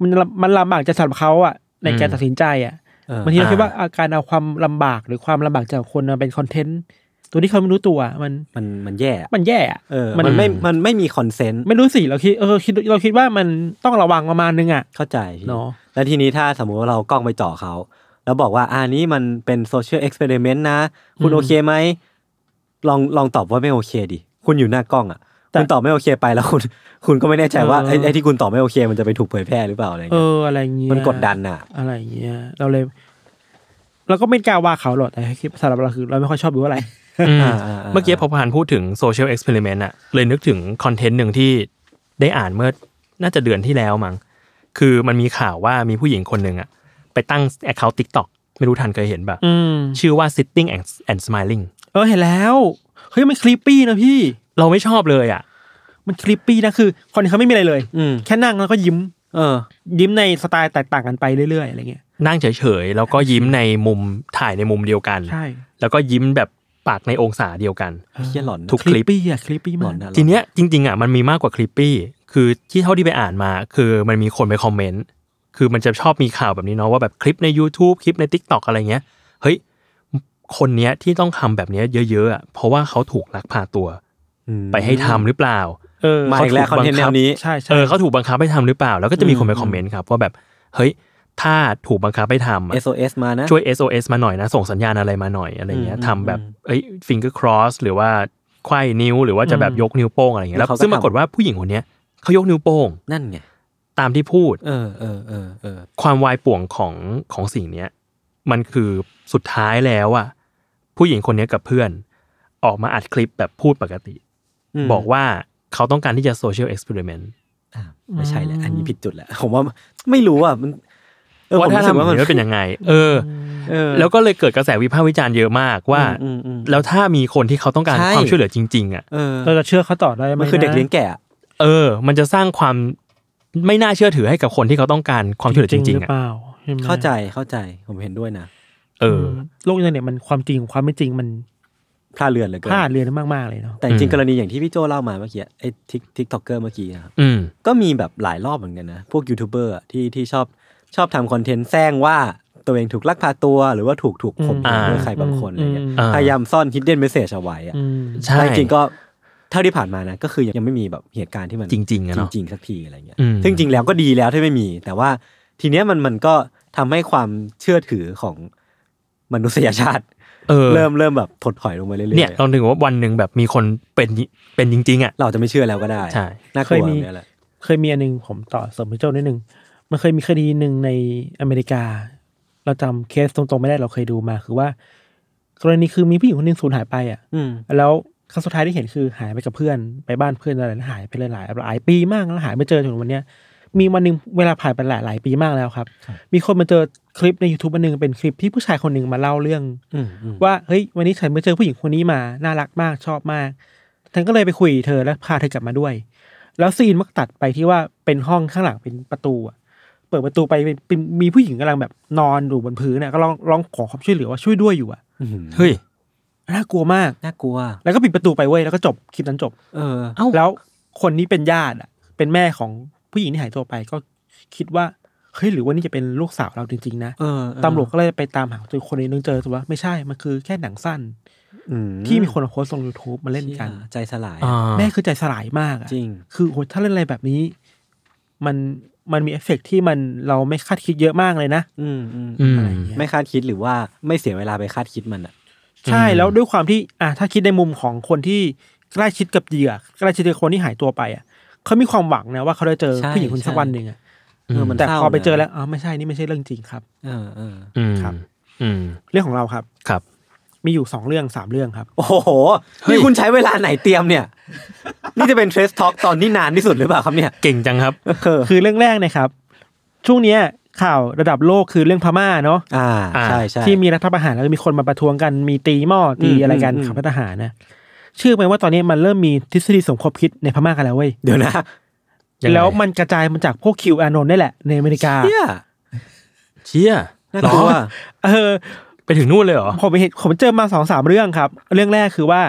มันลำมันลำบากจะสำหรับเขาอะ ในการอืมตัดสินใจอะเออบางทีเราอ่าคิดว่าอาการเอาความลำบากหรือความลำบากจากคนมาเป็นคอนเทนต์ ตัวที่เขาไม่รู้ตัวมันมันมันแย่อะมันแย่อะเออมันมันไม่มันไม่มี consent ไม่รู้สิเราคิดเออคิดเราคิดว่ามันต้องระวังประมาณนึงอะเข้าใจพี่เนาะแล้วทีนี้ถ้าสมมุติว่าเรากล้องไปจ่อเขา แล้วบอกว่าอ่านี้มันเป็น social experiment นะ คุณอืมโอเคไหมลองลองตอบว่าไม่โอเคดิคุณอยู่หน้ากล้องอะแต่คุณตอบไม่โอเคไปแล้วคุณ คุณก็ไม่แน่ใจว่าเออไอ้ไอ้ที่คุณตอบไม่โอเค มันจะไปถูกเผยแพร่หรือเปล่าอะไรเงี้ยเอออะไรเงี้ยมันกดดันอะ อะไรเงี้ยเราเลยเราก็ไม่กล้าว่าเขาหรอกแต่คิดสำหรับเราคือเราไม่ค่อยชอบดูอะไรอืมอ่าอ่าอ่า เมื่อกี้พอธานพูดถึง social experiment อะเลยนึกถึงคอนเทนต์หนึ่งที่ได้อ่านเมื่อน่าจะเดือนที่แล้วมั้งคือมันมีข่าวว่ามีผู้หญิงคนหนึ่งอะไปตั้ง account TikTok ไม่รู้ทันเคยเห็นปะอืมชื่อว่า sitting and, and smiling เออเห็นแล้วเฮ้ยมัน creepy นะพี่ เราไม่ชอบเลยอะมัน creepy นะคือคนนี้เขาไม่มีอะไรเลยอืมแค่นั่งแล้วก็ยิ้ม เออ ยิ้มในสไตล์แตกต่างกันไปเรื่อยๆอะไรเงี้ยนั่งเฉยๆแล้วก็ยิ้มในมุมถ่ายในมุมเดียวกันใช่แล้วก็ยิ้มแบบ ปากในองศาเดียวกันเฮ้ยหลอนนะทุก creepyอะ creepy หลอนมากนะทีเนี้ยจริงๆอะมันมีมากกว่า creepy คือที่เท่าที่ไปอ่านมา คือมันมีคนไปคอมเมนต์คือมันจะชอบมีข่าวแบบนี้เนาะว่าแบบคลิปใน YouTube คลิปใน Tik t o อกอะไรเงี้ยเฮ้ยคนเนี้ยที่ต้องทำแบบเนี้ยเยอะๆอะเพราะว่าเขาถูกลักพาตัวอืมไปให้ทำหรือเปล่าเออมาอีกแล้วคอนเทนต์แนวนี้ใช่ใช่เออเขาถูกบังคับให้ทำหรือเปล่า แล้วก็จะมีคนไปอืมคอมเมนต์ครับว่าแบบเฮ้ย ถ้าถูกบังคับให้ทำอะ SOS มานะ ช่วย SOS มาหน่อยนะ ส่งสัญญาณอะไรมาหน่อยอะไรเงี้ยอืมทำแบบอืมเอ้ย finger cross หรือว่าไขว้นิ้วหรือว่าจะแบบยกนิ้วโป้งอะไรเงี้ยแล้แล้ววเขาก็ซึ่งปรากฏว่าผู้หญิงคนเนี้ยเขายกนิ้วโป้งนั่นไงตามที่พูด เออเออเออเออความวายป่วงของของสิ่งเนี้ยมันคือสุดท้ายแล้วอะผู้หญิงคนเนี้ยกับเพื่อน ออกมาอัดคลิปแบบพูดปกติมบอกว่าเขาต้องการที่จะโซเชียลเอ็กซ์เพร์เมนต์อะไม่ใช่แหละ อันนี้ผิดจุดแหละผมว่าไม่รู้อะมันเออ ว่าผมถ้ารู้สึทำกแบบว่ามันนี้เป็นยังไงเออเออแล้วก็เลยเกิดกระแสวิพากษ์วิจารณ์เยอะมากว่าอืมอืมอืมแล้วถ้ามีคนที่เขาต้องการใช่ความช่วยเหลือจริง ๆอะเออเราจะเชื่อเขาต่อได้ไหมมันคือเด็กเลี้ยงแกะอะเออ มันจะสร้างความไม่น่าเชื่อถือให้กับคนที่เขาต้องการความช่วยเหลือจริงๆอะหรือเปล่าใช่ไหมเข้าใจเข้าใจผมเห็นด้วยนะเออโลกอินเทอร์เน็ตมันความจริงความไม่จริงมันพร่าเลือนเลยพร่าเลือนมากๆเลยเนาะแต่จริงอืมๆกรณีอย่างที่พี่โจเล่ามาเมื่อกี้ไอ้ Tik TikToker เมื่อกี้นะครับอืมก็มีแบบหลายรอบเหมือนกันนะ พวกยูทูบเบอร์อะที่ที่ชอบ ชอบทำคอนเทนต์แซงว่าตัวเองถูกลักพาตัวหรือว่าถูกถูกข่มขืนอ่าด้วยใครบางคนอะไรเงี้ยอ่าพยายามซ่อนฮิดเด้นเมสเซจเอาไว้อะอืมใช่แต่จริงๆก็เท่าที่ผ่านมานะก็คือยังไม่มีแบบเหตุการณ์ที่มันจริงๆอะเนาะจริงๆสักทีอะไรเงี้ยอืมซึ่งจริงแล้วก็ดีแล้วที่ไม่มี แต่ว่าทีเนี้ยมันมันก็ทำให้ความเชื่อถือของมนุษยชาติเออเริ่มเริ่มแบบถดถอยลงไปเรื่อยๆเนี่ยลองถึงว่าวันหนึ่งแบบมีคนเป็นเป็นจริงๆอะเราจะไม่เชื่อแล้วก็ได้ใช่น่ากเคลัยวมีเนี่ยแหละเคยมีอันหนึงผมต่อเสริมพี่โจนิดนึง มันเคยมีคดีหนึ่งในอเมริกา เราจำเคสตรงๆไม่ได้เราเคยดูมาคือว่า กรณีคือมีผู้หญิงคนหนึ่งสูญหายไปอะอืมแล้วครั้งสุดท้ายที่เห็นคือหายไปกับเพื่อนไปบ้านเพื่อนอะไรแล้วหายไปหลายหลายหลายปีมากแล้วหายไม่เจอจนวันเนี้ยมีวันหนึ่งเวลาผ่านไปหลายหลายปีมากแล้วครับ มีคนมาเจอคลิปใน YouTube อันหนึ่งเป็นคลิปที่ผู้ชายคนหนึ่งมาเล่าเรื่องอืมอืมว่าเฮ้ยวันนี้ฉันไปเจอผู้หญิงคนนี้มาน่ารักมากชอบมากฉันก็เลยไปคุยกับเธอแล้วพาเธอกลับมาด้วย แล้วซีนมักตัดไปที่ว่าเป็นห้องข้างหลังเป็นประตูอะ เปิดประตูไปเป็นเป็นมีผู้หญิงกำลังแบบนอนอยู่บนพื้นน่ะก็ร้องร้องขอความช่วยเหลือว่าช่วยด้วยอยู่อะอืมเฮ้ยน่ากลัวมากน่ากลัว แล้วก็ปิดประตูไปเว้ยแล้วก็จบคลิปนั้นจบ เออเอ้าแล้วคนนี้เป็นญาติอะเป็นแม่ของผู้หญิงที่หายตัวไปก็คิดว่าเฮ้ยหรือว่านี่จะเป็นลูกสาวเราจริงๆนะเออตำรวจก็เลยไปตามหาจนคนนี้นึงเจอตัวว่าไม่ใช่มันคือแค่หนังสั้นอืที่มีคนเอาโพสต์ลง YouTube มาเล่นกันเชี่ยใจสลายอ่าแม่คือใจสลายมากอะจริง คือโหถ้าเล่นอะไรแบบนี้ มัน มันมีเอฟเฟกต์ที่มันเราไม่คาดคิดเยอะมากเลยนะ อืมอืมอืม อะไรอย่างเงี้ยไม่คาดคิดหรือว่าไม่เสียเวลาไปคาดคิดมันอะ ใช่อืมแล้วด้วยความที่อะถ้าคิดในมุมของคนที่ใกล้ชิดกับเหยื่อใกล้ชิดกับคนที่หายตัวไปอะเขามีความหวังนะว่าเขาจะเจอใช่ผู้หญิงคนนี้สักใช่ วันหนึ่งอะเออมันแต่เศร้าพอไปนะเจอแล้วอ๋อไม่ใช่นี่ไม่ใช่เรื่องจริงครับ เออเออ อืมครับ อืม เรื่องของเราครับ ครับ มีอยู่สองเรื่องสามเรื่องครับ โอ้โห นี่คุณใช้เวลาไหนเตรียมเนี่ย นี่จะเป็นเทรสท็อกตอนที่นานที่สุดหรือเปล่าครับเนี่ย เก่งจังครับเออคือเรื่องแรกนะครับ ช่วงเนี้ยข่าวระดับโลกคือเรื่องพม่าเนาะ อ่าอ่าใช่ใช่ที่มีรัฐประหารแล้วก็มีคนมาประท้วงกัน มีตีหม้อตีอืมอะไรกันอืมขับทหารนะ เชื่อไหมว่าตอนนี้มันเริ่มมีทฤษฎีสมคบคิดในพม่ากันแล้วเว้ย เดี๋ยวนะยังไงแล้วมันกระจายมาจากพวกคิวอานนท์นี่แหละในอเมริกา เชี่ย เชี่ยน่าหรกลัวอเออ ไปถึงนู่นเลยเหรอผมไปเห็นผมเจอมาสองสามเรื่องครับ เรื่องแรกคือว่า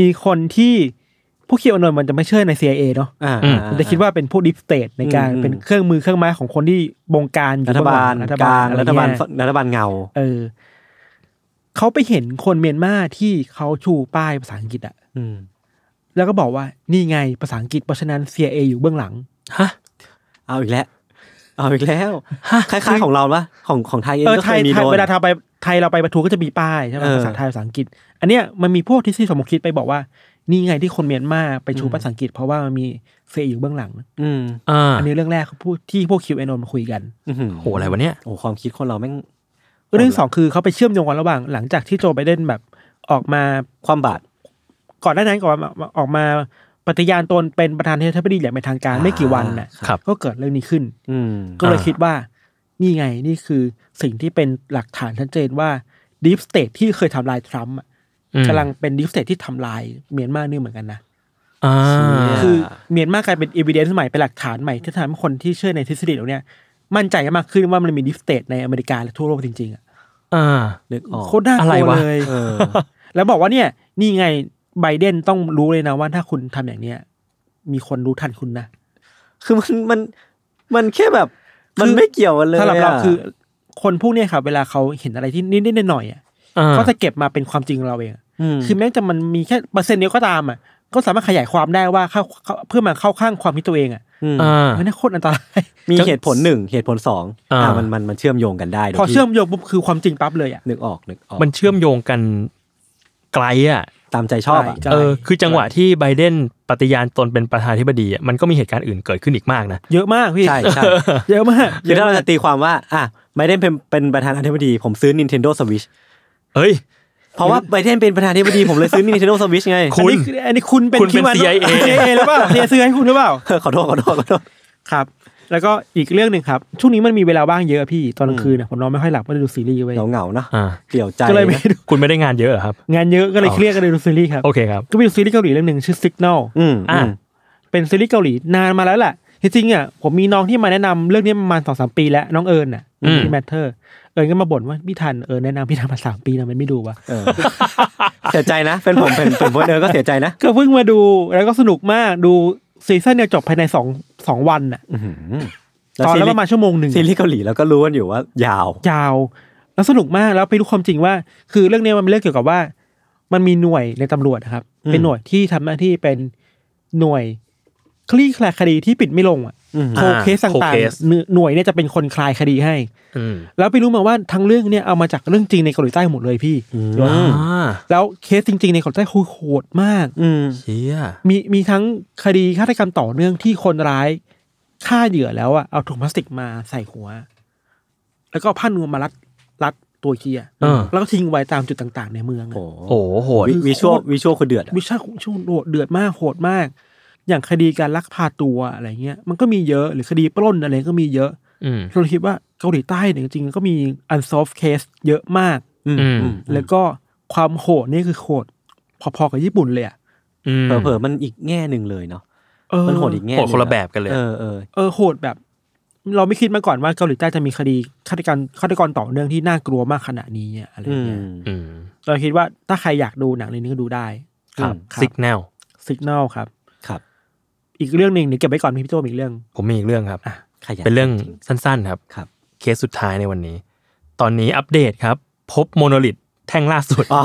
มีคนที่ผู้คิวอานนท์มันจะไม่เชื่อใน CIA เนาะอ่าอืมมันจะคิดว่าเป็นพวกดิฟสเตทในการอืมเป็นเครื่องมือเครื่องไม้ของคนที่บงการอยู่รัฐบาลเบื้องหลังกลางอะไรรัฐบาลเงี้ยรัฐบาลเงา เออเขาไปเห็นคนเมียนมาที่เขาชูป้ายภาษาอังกฤษอะอืมแล้วก็บอกว่านี่ไงภาษาอังกฤษเพราะฉะนั้น CIA อยู่เบื้องหลังฮะเอาอีกแล้วเอาอีกแล้วคล้ายๆของเราปะของของไทยเองเออก็ไทเคยยมีไทยโดนเวลาทำไป ไทยเราไปประท้วงก็จะมีป้ายใช่ไหมเออ ภาษาไทยภาษาอังกฤษ อันเนี้ยมันมีพวกทฤษฎีสมคบคิดไปบอกว่า นี่ไงที่คนเมียนมาไปชูภาษาอังกฤษ เพราะว่ามันมีเซอยู่เบื้องหลัง อืมอ่าอันนี้เรื่องแรกเขาพูดที่พวกคิวเอนมาคุยกัน อื้อหือโหอะไรวะเนี่ย โอ้ความคิดคนเราแม่งเรื่องที่สองคือเขาไปเชื่อมโยงกันระหว่างหลังจากที่โจไบเดนแบบออกมา ความบาด ก่อนหน้านั้นก่อนมาออกมาปฏิญาณตนเป็นประธานาธิบดีอย่างเป็นทางการไม่กี่วันน่ะครับ ก็เกิดเรื่องนี้ขึ้น อืม ก็เลยอ่าคิดว่า นี่ไงนี่คือสิ่งที่เป็นหลักฐานชัดเจนว่า deep state ที่เคยทำลายทรัมป์อะอืมกำลังเป็น deep state ที่ทำลายเมียนมานี่เหมือนกันนะอ่าคือเมียนมากลายเป็น evidence ใหม่เป็นหลักฐานใหม่ที่ทำให้คนที่เชื่อในทฤษฎีเหล่าเนี้ยมั่นใจมากขึ้นว่ามันมี deep state ในอเมริกาและทั่วโลกจริงๆอะอ่านึกออกโคตรน่ากอะไรลัววะเลยเออแล้วบอกว่าเนี่ย นี่ไงไบเดนต้องรู้เลยนะว่าถ้าคุณทำอย่างเนี้ยมีคนรู้ทันคุณนะ คือมันมันมันแค่แบบ มันคือไม่เกี่ยวกันเลยสำหรับเราะคือ คนพวกเนี้ยครับเวลาเขาเห็นอะไรที่นิดๆหน่อยๆอะอ่าก็จะเก็บมาเป็นความจริงของเราเองอะมคือแม้จะมันมีแค่เปอร์เซ็นต์เดียวก็ตามอะก็สามารถขยายความได้ว่าเข้าเข้าเพื่อมาเข้าข้างความคิดตัวเองอะมอ่ามันน่าโคตรอันตรายมีเหตุผลหนึ่งเหตุผลสองอ่าอ่ามันมันมันเชื่อมโยงกันได้โดยพอที่เชื่อมโยงปุ๊บคือความจริงปั๊บเลยอะนึกออกนึกออกมันเชื่อมโยงกันไกลอะ ตามใจชอบอะใช่เออคือจังหวะที่ไบเดนปฏิญาณตนเป็นประธานาธิบดีอะมันก็มีเหตุการณ์อื่นเกิดขึ้นอีกมากนะเยอะมากพี่ใช่ใช่เยอะมากคือถ้าเราจะตีความว่าอะไบเดนเป็นเป็นประธานาธิบดี ผมซื้อ Nintendo Switch เฮ้ยเพราะว่าไบเดนเป็นประธานาธิบดีผมเลยซื้อ Nintendo Switch ไงคุณอันนี้คืออันนี้คุณเป็นคุณเป็นที่มา CIA CIA หรือเปล่า CIA ซื้อให้คุณหรือเปล่าขอโทษขอโทษขอโทษครับ แล้วก็อีกเรื่องหนึ่งครับ ช่วงนี้มันมีเวลาว่างเยอะพี่ตอนกลางคืนเนี่ยผมนอนไม่ค่อยหลับก็เลยดูซีรีส์ไว้ยเหงาเหงาๆเนาะอ่า เปลี่ยวใจก็เลยไม่นะดูคุณไม่ได้งานเยอะเหรอครับ งานเยอะก็เลยเครียดก็เลยดูซีรีส์ครับ โอเคครับ ก็มีซีรีส์เกาหลีเรื่องหนึ่งชื่อ Signal อืมอะอืมเป็นซีรีส์เกาหลีนานมาแล้วแหละจริงๆอะผมมีน้องที่มาแนะนำเรื่องนี้ประมาณสองสามปีแล้วน้องเอิญน่ะอืม ที่แมทเทอร์เอิญก็มาบ่นว่าพี่ทันเอิญแนะนำพี่ทันมาสามปีนะมันไม่ดูวะเออเสียใจนะ เป็นผมเป็นเป็นเพื่อนเออก็เสียใจนะ ก็เพิ่งมาดูแล้วก็สนุกมากดู ซีซั่นเดียวจบภายในสองสองวันน่ะอื้อหือตอนละซีประมาณชั่วโมงหนึ่งซีรีส์เกาหลีแล้วก็รู้กันอยู่ว่า ยาว ยาว แล้วสนุกมากแล้วไปรู้ความจริงว่า คือเรื่องนี้มันเป็นเรื่องเกี่ยวกับว่า มันมีหน่วยในตำรวจนะครับอืมเป็นหน่วยที่ทำหน้าที่เป็นหน่วย คลี่คลายคดีที่ปิดไม่ลงอะอืม โคเคสอ่าต่างโคเคสๆหน่วยเนี่ยจะเป็นคนคลายคดีให้อืมแล้วไปรู้มาว่าทั้งเรื่องเนี่ยเอามาจากเรื่องจริงในเกาหลีใต้หมดเลยพี่อืมอ่าแล้วเคสจริง ๆ ในเกาหลีใต้คือโหดมากอืมเชี่ยมีมีทั้งคดีฆาตกรรมต่อเนื่องที่คนร้ายฆ่าเหยื่อแล้วอะเอาถุงพลาสติกมาใส่หัว แล้วก็เอาผ้านวมมารัดรัดตัวเคียเออแล้วก็ทิ้งไว้ตามจุดต่าง ๆ ในเมืองอะโอ้โอ้โหโหดวิวิชวลวิชวลคือเดือดอะวิชาช่วงโหดเดือดมากโหดมาก อย่างคดีการลักพาตัวอะไรเงี้ยมันก็มีเยอะหรือคดีปล้นอะไรก็มีเยอะอืมเราคิดว่าเกาหลีใต้เนี่ยจริงๆก็มี unsolved case เยอะมาก อืมอืมอืมแล้วก็ความโหดนี่คือโหดพอๆกับญี่ปุ่นเลยอะอืมเผลอๆมันอีกแง่หนึ่งเลยเนาะเออมันโหดอีกแง่โหดคนละงอแบบกันเลย เออเออเออโหดแบบ เราไม่คิดมาก่อนว่าเกาหลีใต้จะมีคดีฆาตกรรมฆาตกรต่อเนื่องที่น่ากลัวมากขนาดนี้อะอะไรอืมเงี้ยอืมเราคิดว่าถ้าใครอยากดูหนังเรื่องนี้ก็ดูได้ ครับครับสิกแนลสิกน l ครับครับ อีกเรื่องหนึ่งเดี๋ยวเก็บไว้ก่อนพี่โจมีอีกเรื่อง ผมมีอีกเรื่องครับ ขยันเป็นเรื่องจริงสั้นๆครับครับเคสสุดท้ายในวันนี้ ตอนนี้อัปเดตครับ พบโมโนลิทแท่งล่าสุด อ่า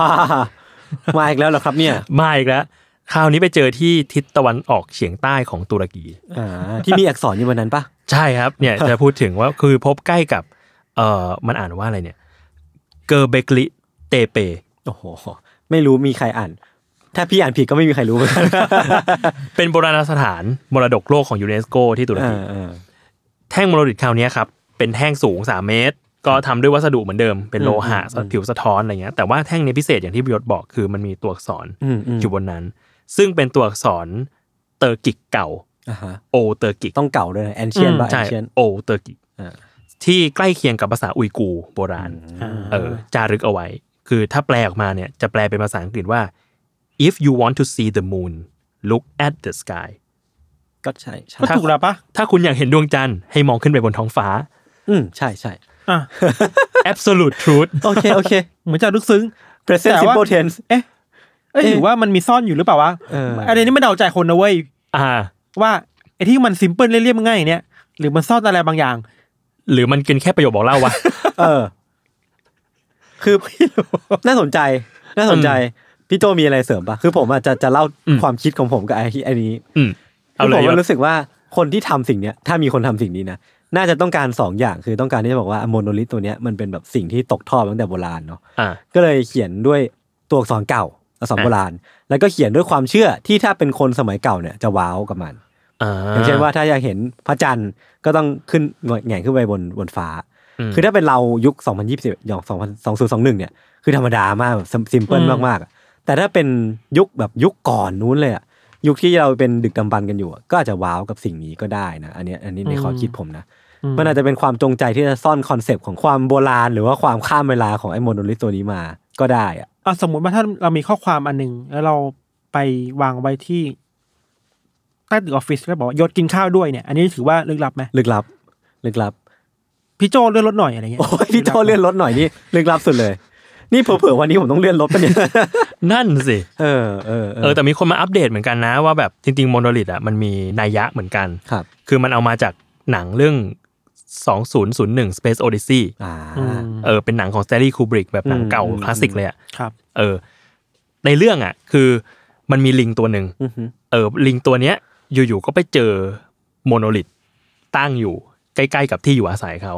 มาอีกแล้วเหรอครับเนี่ยมาอีกแล้ว คราวนี้ไปเจอที่ทิศตะวันออกเฉียงใต้ของตุรกี อ่าที่มีอักษรอยู่บนนั้นปะใช่ครับ เนี่ย จะพูดถึงว่าคือพบใกล้กับ เอ่อมันอ่านว่าอะไรเนี่ย เกอร์เบกลิเตเป โอ้โห ไม่รู้มีใครอ่าน ถ้าพี่อ่านผิดก็ไม่มีใครรู้เหมือนกันเป็นโบราณสถานมรดกโลกของยูเนสโกที่ตุรเออเออแท่ง monolith คราวนี้ครับเป็นแท่งสูง 3 เมตร ก็ทำด้วยวัสดุเหมือนเดิมเป็นโลหะอืมอืมผิวสะท้อนอะไรเงี้ยแต่ว่าแท่งนี้พิเศษอย่างที่พี่ยศบอกคือมันมีตัวอักษรอืมอืมอยู่บนนั้น ซึ่งเป็นตัวอักษร Turkic เก่าอ่าฮะ Old Turkic ต้องเก่าด้วย ancient อืมป่ะใช่ ancient Old Turkic อ่าที่ใกล้เคียงกับภาษาอุยกูร์โบราณเออจารึกเอาไว้ คือถ้าแปลออกมาเนี่ยจะแปลเป็นภาษาอังกฤษว่า if you want to see the moon look at the sky ก็ใช่ใช่ก็ถูกแล้วปะถ้าคุณอยากเห็นดวงจันทร์ให้มองขึ้นไปบนท้องฟ้า อืมใช่ใช่อะ absolute truth โอเคโอเคเหมือนจะลึกซึ้ง present แต่ว่า simple tense เอ๊ะเอ้ยเอ๊ะหรือว่ามันมีซ่อนอยู่หรือเปล่าวะเอออัอันนี้ไม่เดาใจคนนะเว้ยอ่า ว่าไอ้ที่มันซิมเพิลเรียบๆง่ายๆเนี่ยหรือมันซ่อนอะไรบางอย่าง หรือมันเป็นแค่ประโยคบอกเล่าวะเออ คือน่าสนใจ น่าสนใจ พี่โจมีอะไรเสริมปะคือผมอาจจะจะเล่าอืมความคิดของผมกับไอ้ที่ไอ้นี้อืมเอาคือเลผยมยศรู้สึกว่าคนที่ทำสิ่งเนี้ย ถ้ามีคนทำสิ่งนี้นะน่าจะต้องการสองอย่างคือต้องการที่จะบอกว่าโมโนลิทตัวเนี้ยมันเป็นแบบสิ่งที่ตกทอดมาตั้งแต่โบราณเนาะอ่าก็เลยเขียนด้วยตัวอักษรเก่าอักษรอะโบราณ แล้วก็เขียนด้วยความเชื่อที่ถ้าเป็นคนสมัยเก่าเนี่ยจะว้าวกับมันอ่าอย่างเช่นว่าถ้าอยากเห็นพระจันทร์ก็ต้องขึ้นแหงนขึ้นไปบนบนฟ้ามคือถ้าเป็นเรายุค 2020อย่าง2021เนี่ย คือธรรมดามาก simple อืมมากๆอะ แต่ถ้าเป็นยุคแบบยุคก่อนนู้นเลยอะยุคที่เราเป็นดึกดำบรรพ์กันอยู่อะก็อาจจะว้าวกับสิ่งนี้ก็ได้นะอันเนี้ยอันนี้ในความคิดผมนะมันอาจจะเป็นความจงใจที่จะซ่อนคอนเซปต์ของความโบราณ หรือว่าความข้ามเวลาของไอ้ monolith ตัวนี้มาก็ได้อะอะสมมุติว่าถ้าเรามีข้อความอันหนึ่งแล้วเราไปวางไว้ที่ใต้ตึกออฟฟิศแล้วบอกว่ายศกินข้าวด้วยเนี่ย อันนี้ถือว่าลึกลับไหมลึกลับ ลึกลับ พี่โจเลื่อนรถหน่อยอะไรเงี้ยโอ้ยพี่โจเลื่อนรถหน่อยนี่ลึกลับสุดเลย นี่เผลอๆวันนี้ผมต้องเลื่อนรถปะเนี่ยนั่นสิเออเออเออแต่มีคนมาอัปเดตเหมือนกันนะว่าแบบจริงๆ monolith อะมันมีนัยยะเหมือนกันครับ คือมันเอามาจากหนังเรื่อง2001 Space Odyssey อ่าอืมเออ เป็นหนังของ Stanley Kubrick แบบหนังเก่าอืมคลาสสิกเลยอะครับเออ ในเรื่องอะ คือมันมีลิงตัวหนึ่งอือฮึเออ ลิงตัวเนี้ย อยู่ๆก็ไปเจอ monolith ตั้งอยู่ใกล้ๆกับที่อยู่อาศัยเขา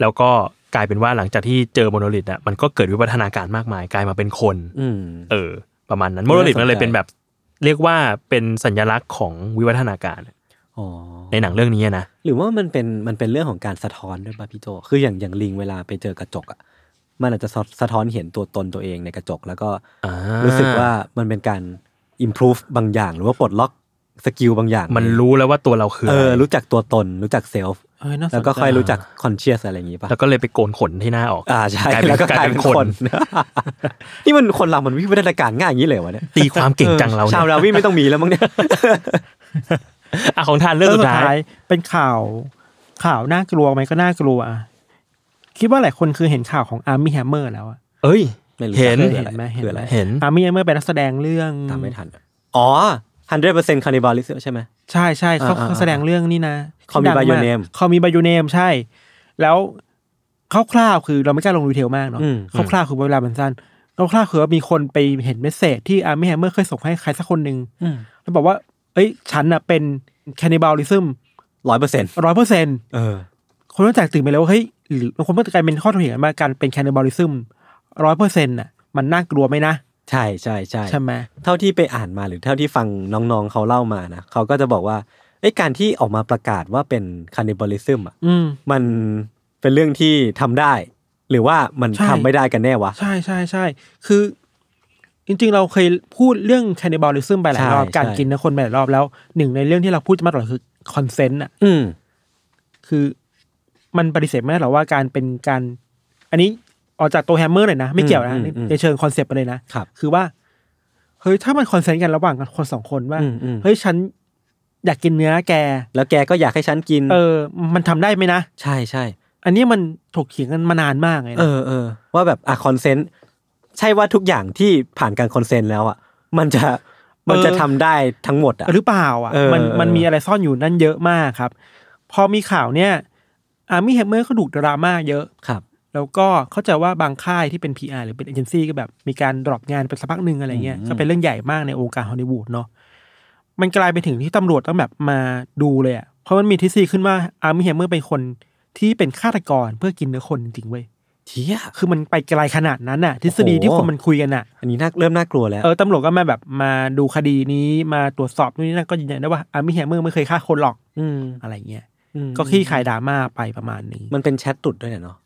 แล้วก็ กลายเป็นว่าหลังจากที่เจอ monolith อะมันก็เกิดวิวัฒนาการมากมายกลายมาเป็นคนอืมเออ ประมาณนั้น monolith น่าสนใจมันเลยเป็นแบบ เรียกว่าเป็นสัญลักษณ์ของวิวัฒนาการอ๋อในหนังเรื่องนี้นะหรือว่ามันเป็นมันเป็นเรื่องของการสะท้อนด้วยป่ะพี่โจคืออย่างอย่างลิงเวลาไปเจอกระจกอะมันอาจจะสะสะท้อนเห็นตัวตนตัวเองในกระจกแล้วก็อ่ารู้สึกว่ามันเป็นการ improve บางอย่าง หรือว่าปลดล็อก skill บางอย่าง มันรู้แล้วว่าตัวเราคือเอออะไรรู้จักตัวตนรู้จัก self เออน่าสนใจแล้วก็ค่อยรู้จัก conscious อะไรอย่างงี้ป่ะแล้วก็เลยไปโกนขนที่หน้าออกอ่าใช่กลายเป็นแล้วก็กลายเป็นคน นี่มันคนเรามันวิวัฒนาการง่ายอย่างนี้เลยวะเนี่ยตีความเก่งจังเราชาวเนี่ยดาร์วินไม่ต้องมีแล้วมั้งเนี่ยอะของทันเรื่องสุดท้ายเป็นข่าวข่าวน่ากลัวไหมก็น่ากลัวอะคิดว่าหลายคนคือเห็นข่าวของอาร์มี่แฮมเมอร์แล้วอะเอ้ยไม่รู้เห็นจะเห็นไหมเห็นคือไหอะมไรเห็นอาร์มี่แฮมเมอร์เป็นนักแสดงเรื่องตามไม่ทันอ๋อ 100% cannibalism ใช่ไหมใช่ใช่เขาอ่าอ่าเขาแสดงเรื่องนี่นะ Call Me by Your Name Call Me by Your Name ใช่ แล้วคร่าวๆคือเราไม่กล้าลง detail มากเนาะอืมคร่าวๆคือเวลามันสั้นคร่าวๆคือว่ามีคนไปเห็น message ที่อาร์มี่แฮมเมอร์เคยส่งให้ใครสักคนหนึ่งอืมแล้วบอกว่า เอ้ย ฉันน่ะเป็นแคนิบาลิซึมร้อยเปอร์เซ็นต์ร้อยเปอร์เซ็นเออ คนรู้จักตื่นไปแล้วว่าเฮ้ยหรือบางคนก็จะกลายเป็นข้อถกเถียงกันว่าการเป็นแคนิบาลิซึมร้อยเปอร์เซ็นต์น่ะมันน่ากลัวไหมนะ ใช่ใช่ใช่ใช่ไหมเท่าที่ไปอ่านมาหรือเท่าที่ฟังน้องๆเขาเล่ามานะเขาก็จะบอกว่าไอ้ยการที่ออกมาประกาศว่าเป็น cannibalism อะอืมมันเป็นเรื่องที่ทำได้ หรือว่ามันใช่ทำไม่ได้กันแน่วะ ใช่ใช่ใช่คือ จริง ๆ เราเคยพูดเรื่อง cannibalism ไปหลายรอบใช่การใช่กินนะคนไปหลายรอบแล้วหนึ่งในเรื่องที่เราพูดมาตลอดคือ consent อะอืมคือมันปฏิเสธไม่ได้หรอกว่าการเป็นการ อันนี้ ออกจากตัวแฮมเมอร์เลยนะ ไม่เกี่ยวนะอืมอืมอืมในเชิงคอนเซปต์ไปเลยนะครับคือว่าเฮ้ยถ้ามัน consent กันระหว่างกันคนสองคนว่าอืมอืมเฮ้ยฉันอยากกินเนื้อแก แล้วแกก็อยากให้ฉันกิน เออ มันทำได้ไหมนะ ใช่ใช่ อันนี้มันถกเถียงกันมานานมากเลยนะเออเออว่าแบบอะ consent ใช่ว่าทุกอย่างที่ผ่านการ consent แล้วอะมันจะมันจะทำได้ทั้งหมดอะหรือเปล่าอะเออมันเออมันมีอะไรซ่อนอยู่นั่นเยอะมากครับ พอมีข่าวเนี่ยอาร์มี่แฮมเมอร์ก็ดูดราม่าเยอะครับ แล้วก็เข้าใจว่าบางค่ายที่เป็น PR หรือเป็นเอเจนซี่ก็แบบ มีการ drop งานไปสักพักหนึ่งอะไรเงี้ยอืมก็เป็นเรื่องใหญ่มากในวงการฮอลลีวูดเนาะมันกลายไปถึงที่ตำรวจต้องแบบมาดูเลยอะเพราะมันมีทฤษฎีขึ้นว่าอาร์มี่แฮมเมอร์เป็นคนที่เป็นฆาตกรเพื่อกินเนื้อคนจริงๆเว้ยเหี้ยคือมันไปไกลขนาดนั้นน่ะ ทฤษฎีโอ้โหที่คนมันคุยกันน่ะ อันนี้น่าเริ่มน่ากลัวแล้ว เออตำรวจก็มาแบบมาดูคดีนี้มาตรวจสอบนู่นนี่นั่นก็ยืนยันได้ว่าอาร์มี่แฮมเมอร์ไม่เคยฆ่าคนหรอก อืมอะไรเงี้ยอืมก็คลี่คลายดราม่าไปประมาณนี้มันเป็นแชทหลุดด้วยเนาะ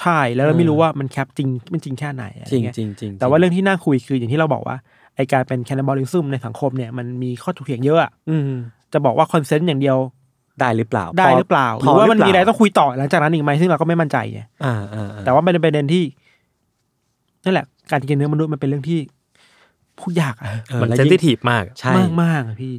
ใช่แล้วเราไม่รู้ว่ามัน cap จริงมันจริงแค่ไหนอะไรจริงเงี้ยจริงจริงแต่ว่าเรื่องที่น่าคุยคืออย่างที่เราบอกว่าไอการเป็นแคนน i บ a ลิซึมในสังคมเนี่ยมันมีข้อถกเถียงเยอะอะอืมจะบอกว่า consent อย่างเดียวได้หรือเปล่า ได้หรือเปล่าหพรือว่ามันมีอะไรหเปล่ต้องคุยต่อหลังจากนั้นอีกไหมซึ่งเราก็ไม่มั่นใจไงอ่าอ่าอ่าแต่ว่ามันเป็นประเด็นที่นั่นแหละ การกินเนื้อมนุษย์มันเป็นเรื่องที่พูดยากอะเออมันแล้วเซนยิ่งซิทีฟมากใช่มากมากๆอะพี่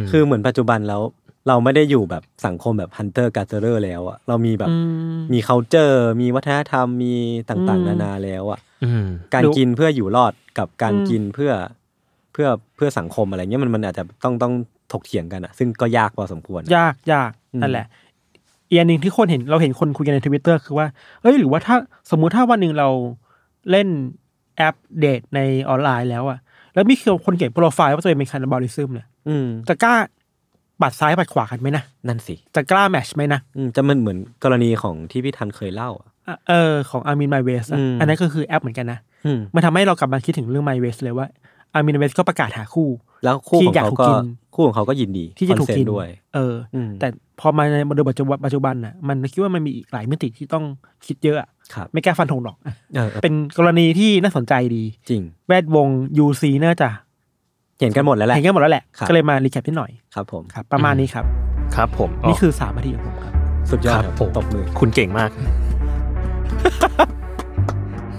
มคือเหมือนปัจจุบันแล้ว เราไม่ได้อยู่แบบสังคมแบบ hunter gatherer แล้วอะเรามีแบบอืมมี culture มีวัฒนธรรมมีต่างอืมๆนานาแล้วอะอืมการดูกินเพื่ออยู่รอดกับการอืมกินเพื่อเพื่อเพื่อสังคมอะไรเงี้ยมันมันอาจจะต้องต้องถกเถียงกันอะซึ่งก็ยากพอสมควร ยากยากอืมนั่นแหละอีกอันหนึ่งที่คนเห็นเราเห็นคนคุยกันในทวิตเตอร์คือว่าเอ้ยหรือว่าถ้าสมมุติถ้าวันหนึ่งเราเล่นแอปเดทในออนไลน์แล้วอะแล้วมีคนเขียนโปรไฟล์ว่าตัวเองเป็น cannibalism เนี่ยอืมจะกล้า ปัดซ้ายปัดขวากันไหมนะนั่นสิจะกล้า match ไหมนะอืมจะมันเหมือนกรณีของที่พี่ทันเคยเล่าอะอะเออของอาร์มินไมเวสอืมอันนั้นก็คือแอปเหมือนกันนะอืมมันทำให้เรากลับมาคิดถึงเรื่องไมเวสเลยว่าอาร์มินไมเวสก็ประกาศหาคู่ แล้วคู่ที่ของอยากเขาถูกก็กินคู่ของเขาก็ยินดีที่จะถูกคอนเซกินนต์ด้วย เอออมแต่พอมาในโดยปัจจุบันปัจจุบันน่ะมันคิดว่ามันมีอีกหลายมิติที่ต้องคิดเยอะอะครับไม่กล้าฟันธงหรอกเออเออเป็นกรณีที่น่าสนใจดี จริง แวดวง UC น่าจะ เห็นกันหมดแล้วแหละเห็นกันหมดแล้วแหละ ครับ ก็เลยมารีแคปนิดหน่อยครับผม ครับ ประมาณนี้ครับ ครับผมนี่คือสามนาทีของผมครับ สุดยอดครับครับผมตบมือ คุณเก่งมาก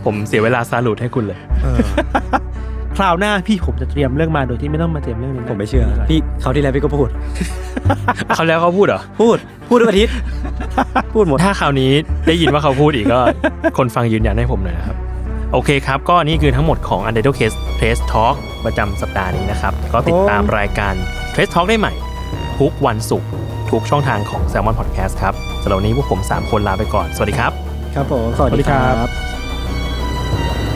ผมเสียเวลาซาลูดให้คุณเลยคราวหน้าพี่ผมจะเตรียมเรื่องมาโดยที่ไม่ต้องมาเตรียมเรื่องนี้ผมไม่เชื่อ พี่เขาวที่แล้วพี่ก็พูด เขาแล้วเขาพูดเหรอ พูด พูดทุกอาทิตย์ พูดหมด ถ้าคราวนี้ได้ยินว่าเขาพูดอีกก็ คนฟังยืนยันให้ผมหน่อยนะครับ โอเคครับ ก็นี่คือทั้งหมดของ u n d e r t a l e Case Trace Talk ประจำสัปดาห์นี้นะครับ ก็ติดตามรายการ Trace Talk ได้ใหม่ ทุกวันศุกร์ทุกช่องทางของ Salmon Podcast ครับสำหรับวันนี้พวกผม 3 คนลาไปก่อน สวัสดีครับ ครับผม สวัสดีสวัสดีคครัรับบ